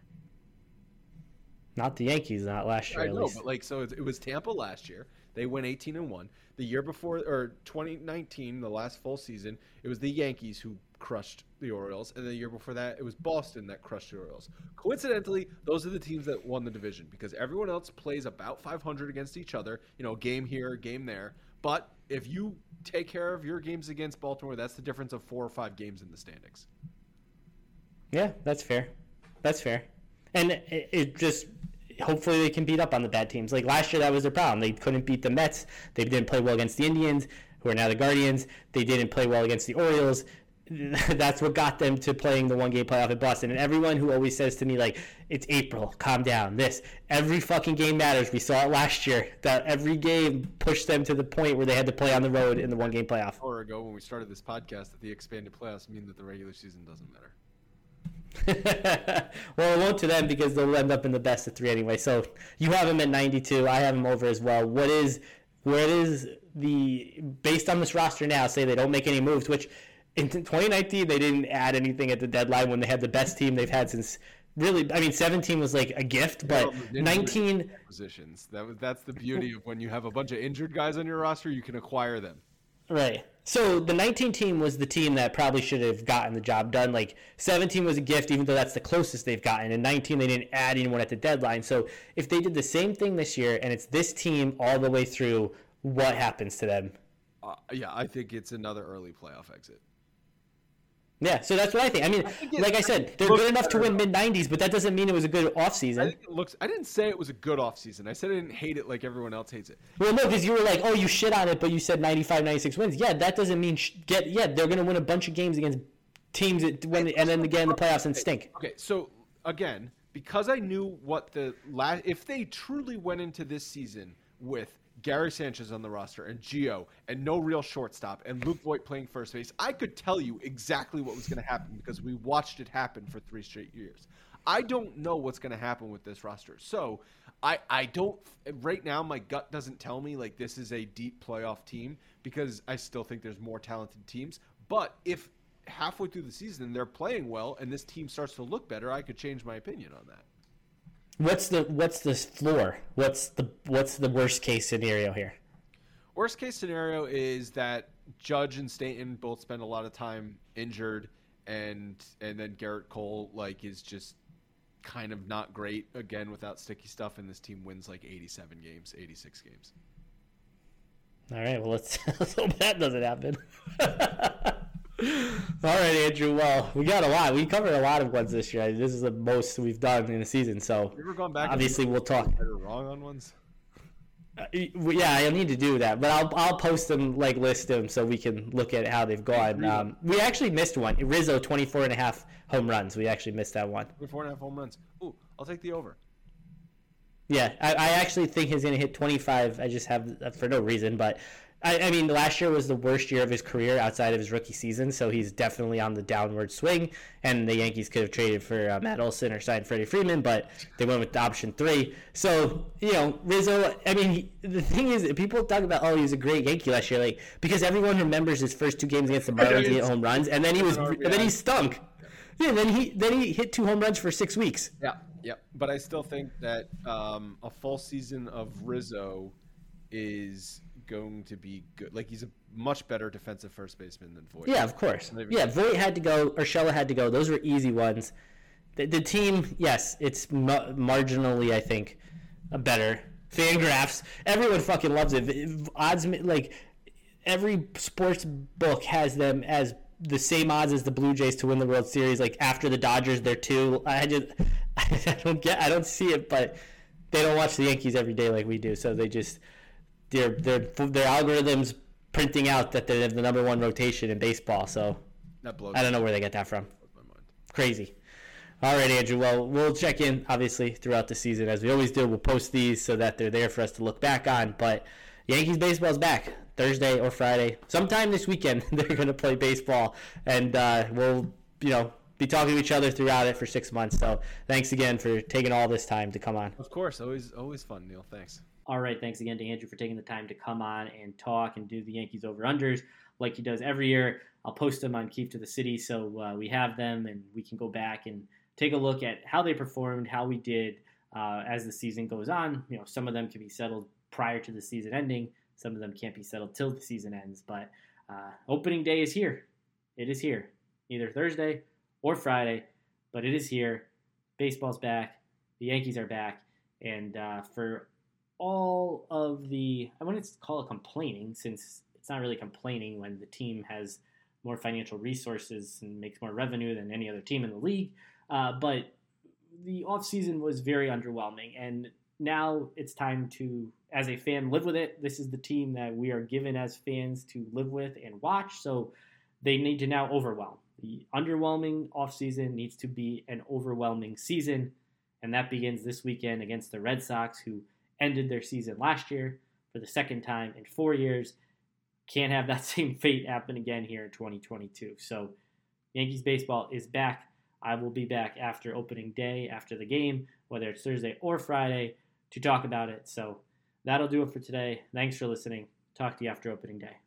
Not the Yankees, not last year I at know, least. but like so it, it was Tampa last year. They went 18 and one. The year before or 2019, the last full season, it was the Yankees who crushed the Orioles, and the year before that, it was Boston that crushed the Orioles. Coincidentally, those are the teams that won the division because everyone else plays about 500 against each other. You know, game here, game there. But if you take care of your games against Baltimore, that's the difference of four or five games in the standings. Yeah, that's fair. That's fair. And it, it just hopefully they can beat up on the bad teams. Like last year, that was their problem. They couldn't beat the Mets. They didn't play well against the Indians, who are now the Guardians. They didn't play well against the Orioles. that's what got them to playing the one game playoff in Boston. And everyone who always says to me, like, it's April, calm down, this, every fucking game matters. We saw it last year that every game pushed them to the point where they had to play on the road in the one game playoff. Or ago when we started this podcast that the expanded playoffs mean that the regular season doesn't matter. well, it won't to them because they'll end up in the best of three anyway. So you have them at 92. I have them over as well. What is, where is the, based on this roster now, say they don't make any moves, which in 2019 they didn't add anything at the deadline when they had the best team they've had since really i mean 17 was like a gift but 19 positions that was that's the beauty of when you have a bunch of injured guys on your roster you can acquire them. Right. So the 19 team was the team that probably should have gotten the job done. Like 17 was a gift even though that's the closest they've gotten. And 19 they didn't add anyone at the deadline. So if they did the same thing this year and it's this team all the way through what happens to them? Uh, yeah i think it's another early playoff exit yeah, so that's what I think. I mean, I like I said, they're good enough to win mid 90s, but that doesn't mean it was a good offseason. I think it looks. I didn't say it was a good offseason. I said I didn't hate it like everyone else hates it. Well, no, because you were like, oh, you shit on it, but you said 95, 96 wins. Yeah, that doesn't mean sh- get. Yeah, they're going to win a bunch of games against teams that win, and then again the playoffs and stink. Okay, so again, because I knew what the last, if they truly went into this season with Gary Sanchez on the roster and Gio and no real shortstop and Luke Voit playing first base, I could tell you exactly what was going to happen because we watched it happen for three straight years. I don't know what's going to happen with this roster. So I, I don't right now my gut doesn't tell me like this is a deep playoff team because I still think there's more talented teams. But if halfway through the season they're playing well and this team starts to look better, I could change my opinion on that. What's the what's the floor? What's the what's the worst case scenario here? Worst case scenario is that Judge and Stanton both spend a lot of time injured, and and then Gerrit Cole like is just kind of not great again without sticky stuff, and this team wins like 87 games, 86 games. All right, well let's let's hope that doesn't happen. All right, Andrew. Well, we got a lot. We covered a lot of ones this year. This is the most we've done in a season. So back obviously we'll talk. Wrong on ones. Uh, yeah, I need to do that, but I'll I'll post them like list them so we can look at how they've gone. Um, we actually missed one. Rizzo 24 and a half home runs. We actually missed that one. 24 and a half home runs. Ooh, I'll take the over. Yeah, I, I actually think he's going to hit 25. I just have uh, for no reason, but I, I, mean, last year was the worst year of his career outside of his rookie season, so he's definitely on the downward swing. And the Yankees could have traded for uh, Matt Olson or signed Freddie Freeman, but they went with the option three. So you know, Rizzo. I mean, he, the thing is, people talk about oh, he was a great Yankee last year, like because everyone remembers his first two games against the Marlins, he hit home runs, and then he was, and then he stunk. Yeah, then he then he hit two home runs for six weeks. Yeah, yeah, but I still think that um, a full season of Rizzo is going to be good. Like he's a much better defensive first baseman than Voit. Yeah, of course. Yeah, Voit had to go. Or Urshela had to go. Those were easy ones. The, the team, yes, it's ma- marginally, I think, a better. Fangraphs, everyone fucking loves it. Odds like every sports book has them as the same odds as the Blue Jays to win the World Series. Like after the Dodgers, they're two. I just I don't get. I don't see it, but they don't watch the Yankees every day like we do, so they just their their their algorithms printing out that they have the number one rotation in baseball. So I don't know where they get that from. Crazy. All right, Andrew. Well, we'll check in obviously throughout the season as we always do. We'll post these so that they're there for us to look back on. But Yankees baseball is back Thursday or Friday, sometime this weekend. they're going to play baseball, and uh, we'll you know be talking to each other throughout it for six months. So thanks again for taking all this time to come on. Of course, always always fun, Neil. Thanks. All right, thanks again to Andrew for taking the time to come on and talk and do the Yankees over unders like he does every year. I'll post them on Keefe to the City so uh, we have them and we can go back and take a look at how they performed, how we did uh, as the season goes on. You know, some of them can be settled prior to the season ending, some of them can't be settled till the season ends. But uh, opening day is here. It is here, either Thursday or Friday, but it is here. Baseball's back. The Yankees are back. And uh, for all of the I wouldn't call it complaining since it's not really complaining when the team has more financial resources and makes more revenue than any other team in the league. Uh, but the offseason was very underwhelming and now it's time to as a fan live with it this is the team that we are given as fans to live with and watch so they need to now overwhelm. The underwhelming offseason needs to be an overwhelming season, and that begins this weekend against the Red Sox, who ended their season last year for the second time in four years. Can't have that same fate happen again here in 2022. So, Yankees baseball is back. I will be back after opening day, after the game, whether it's Thursday or Friday, to talk about it. So, that'll do it for today. Thanks for listening. Talk to you after opening day.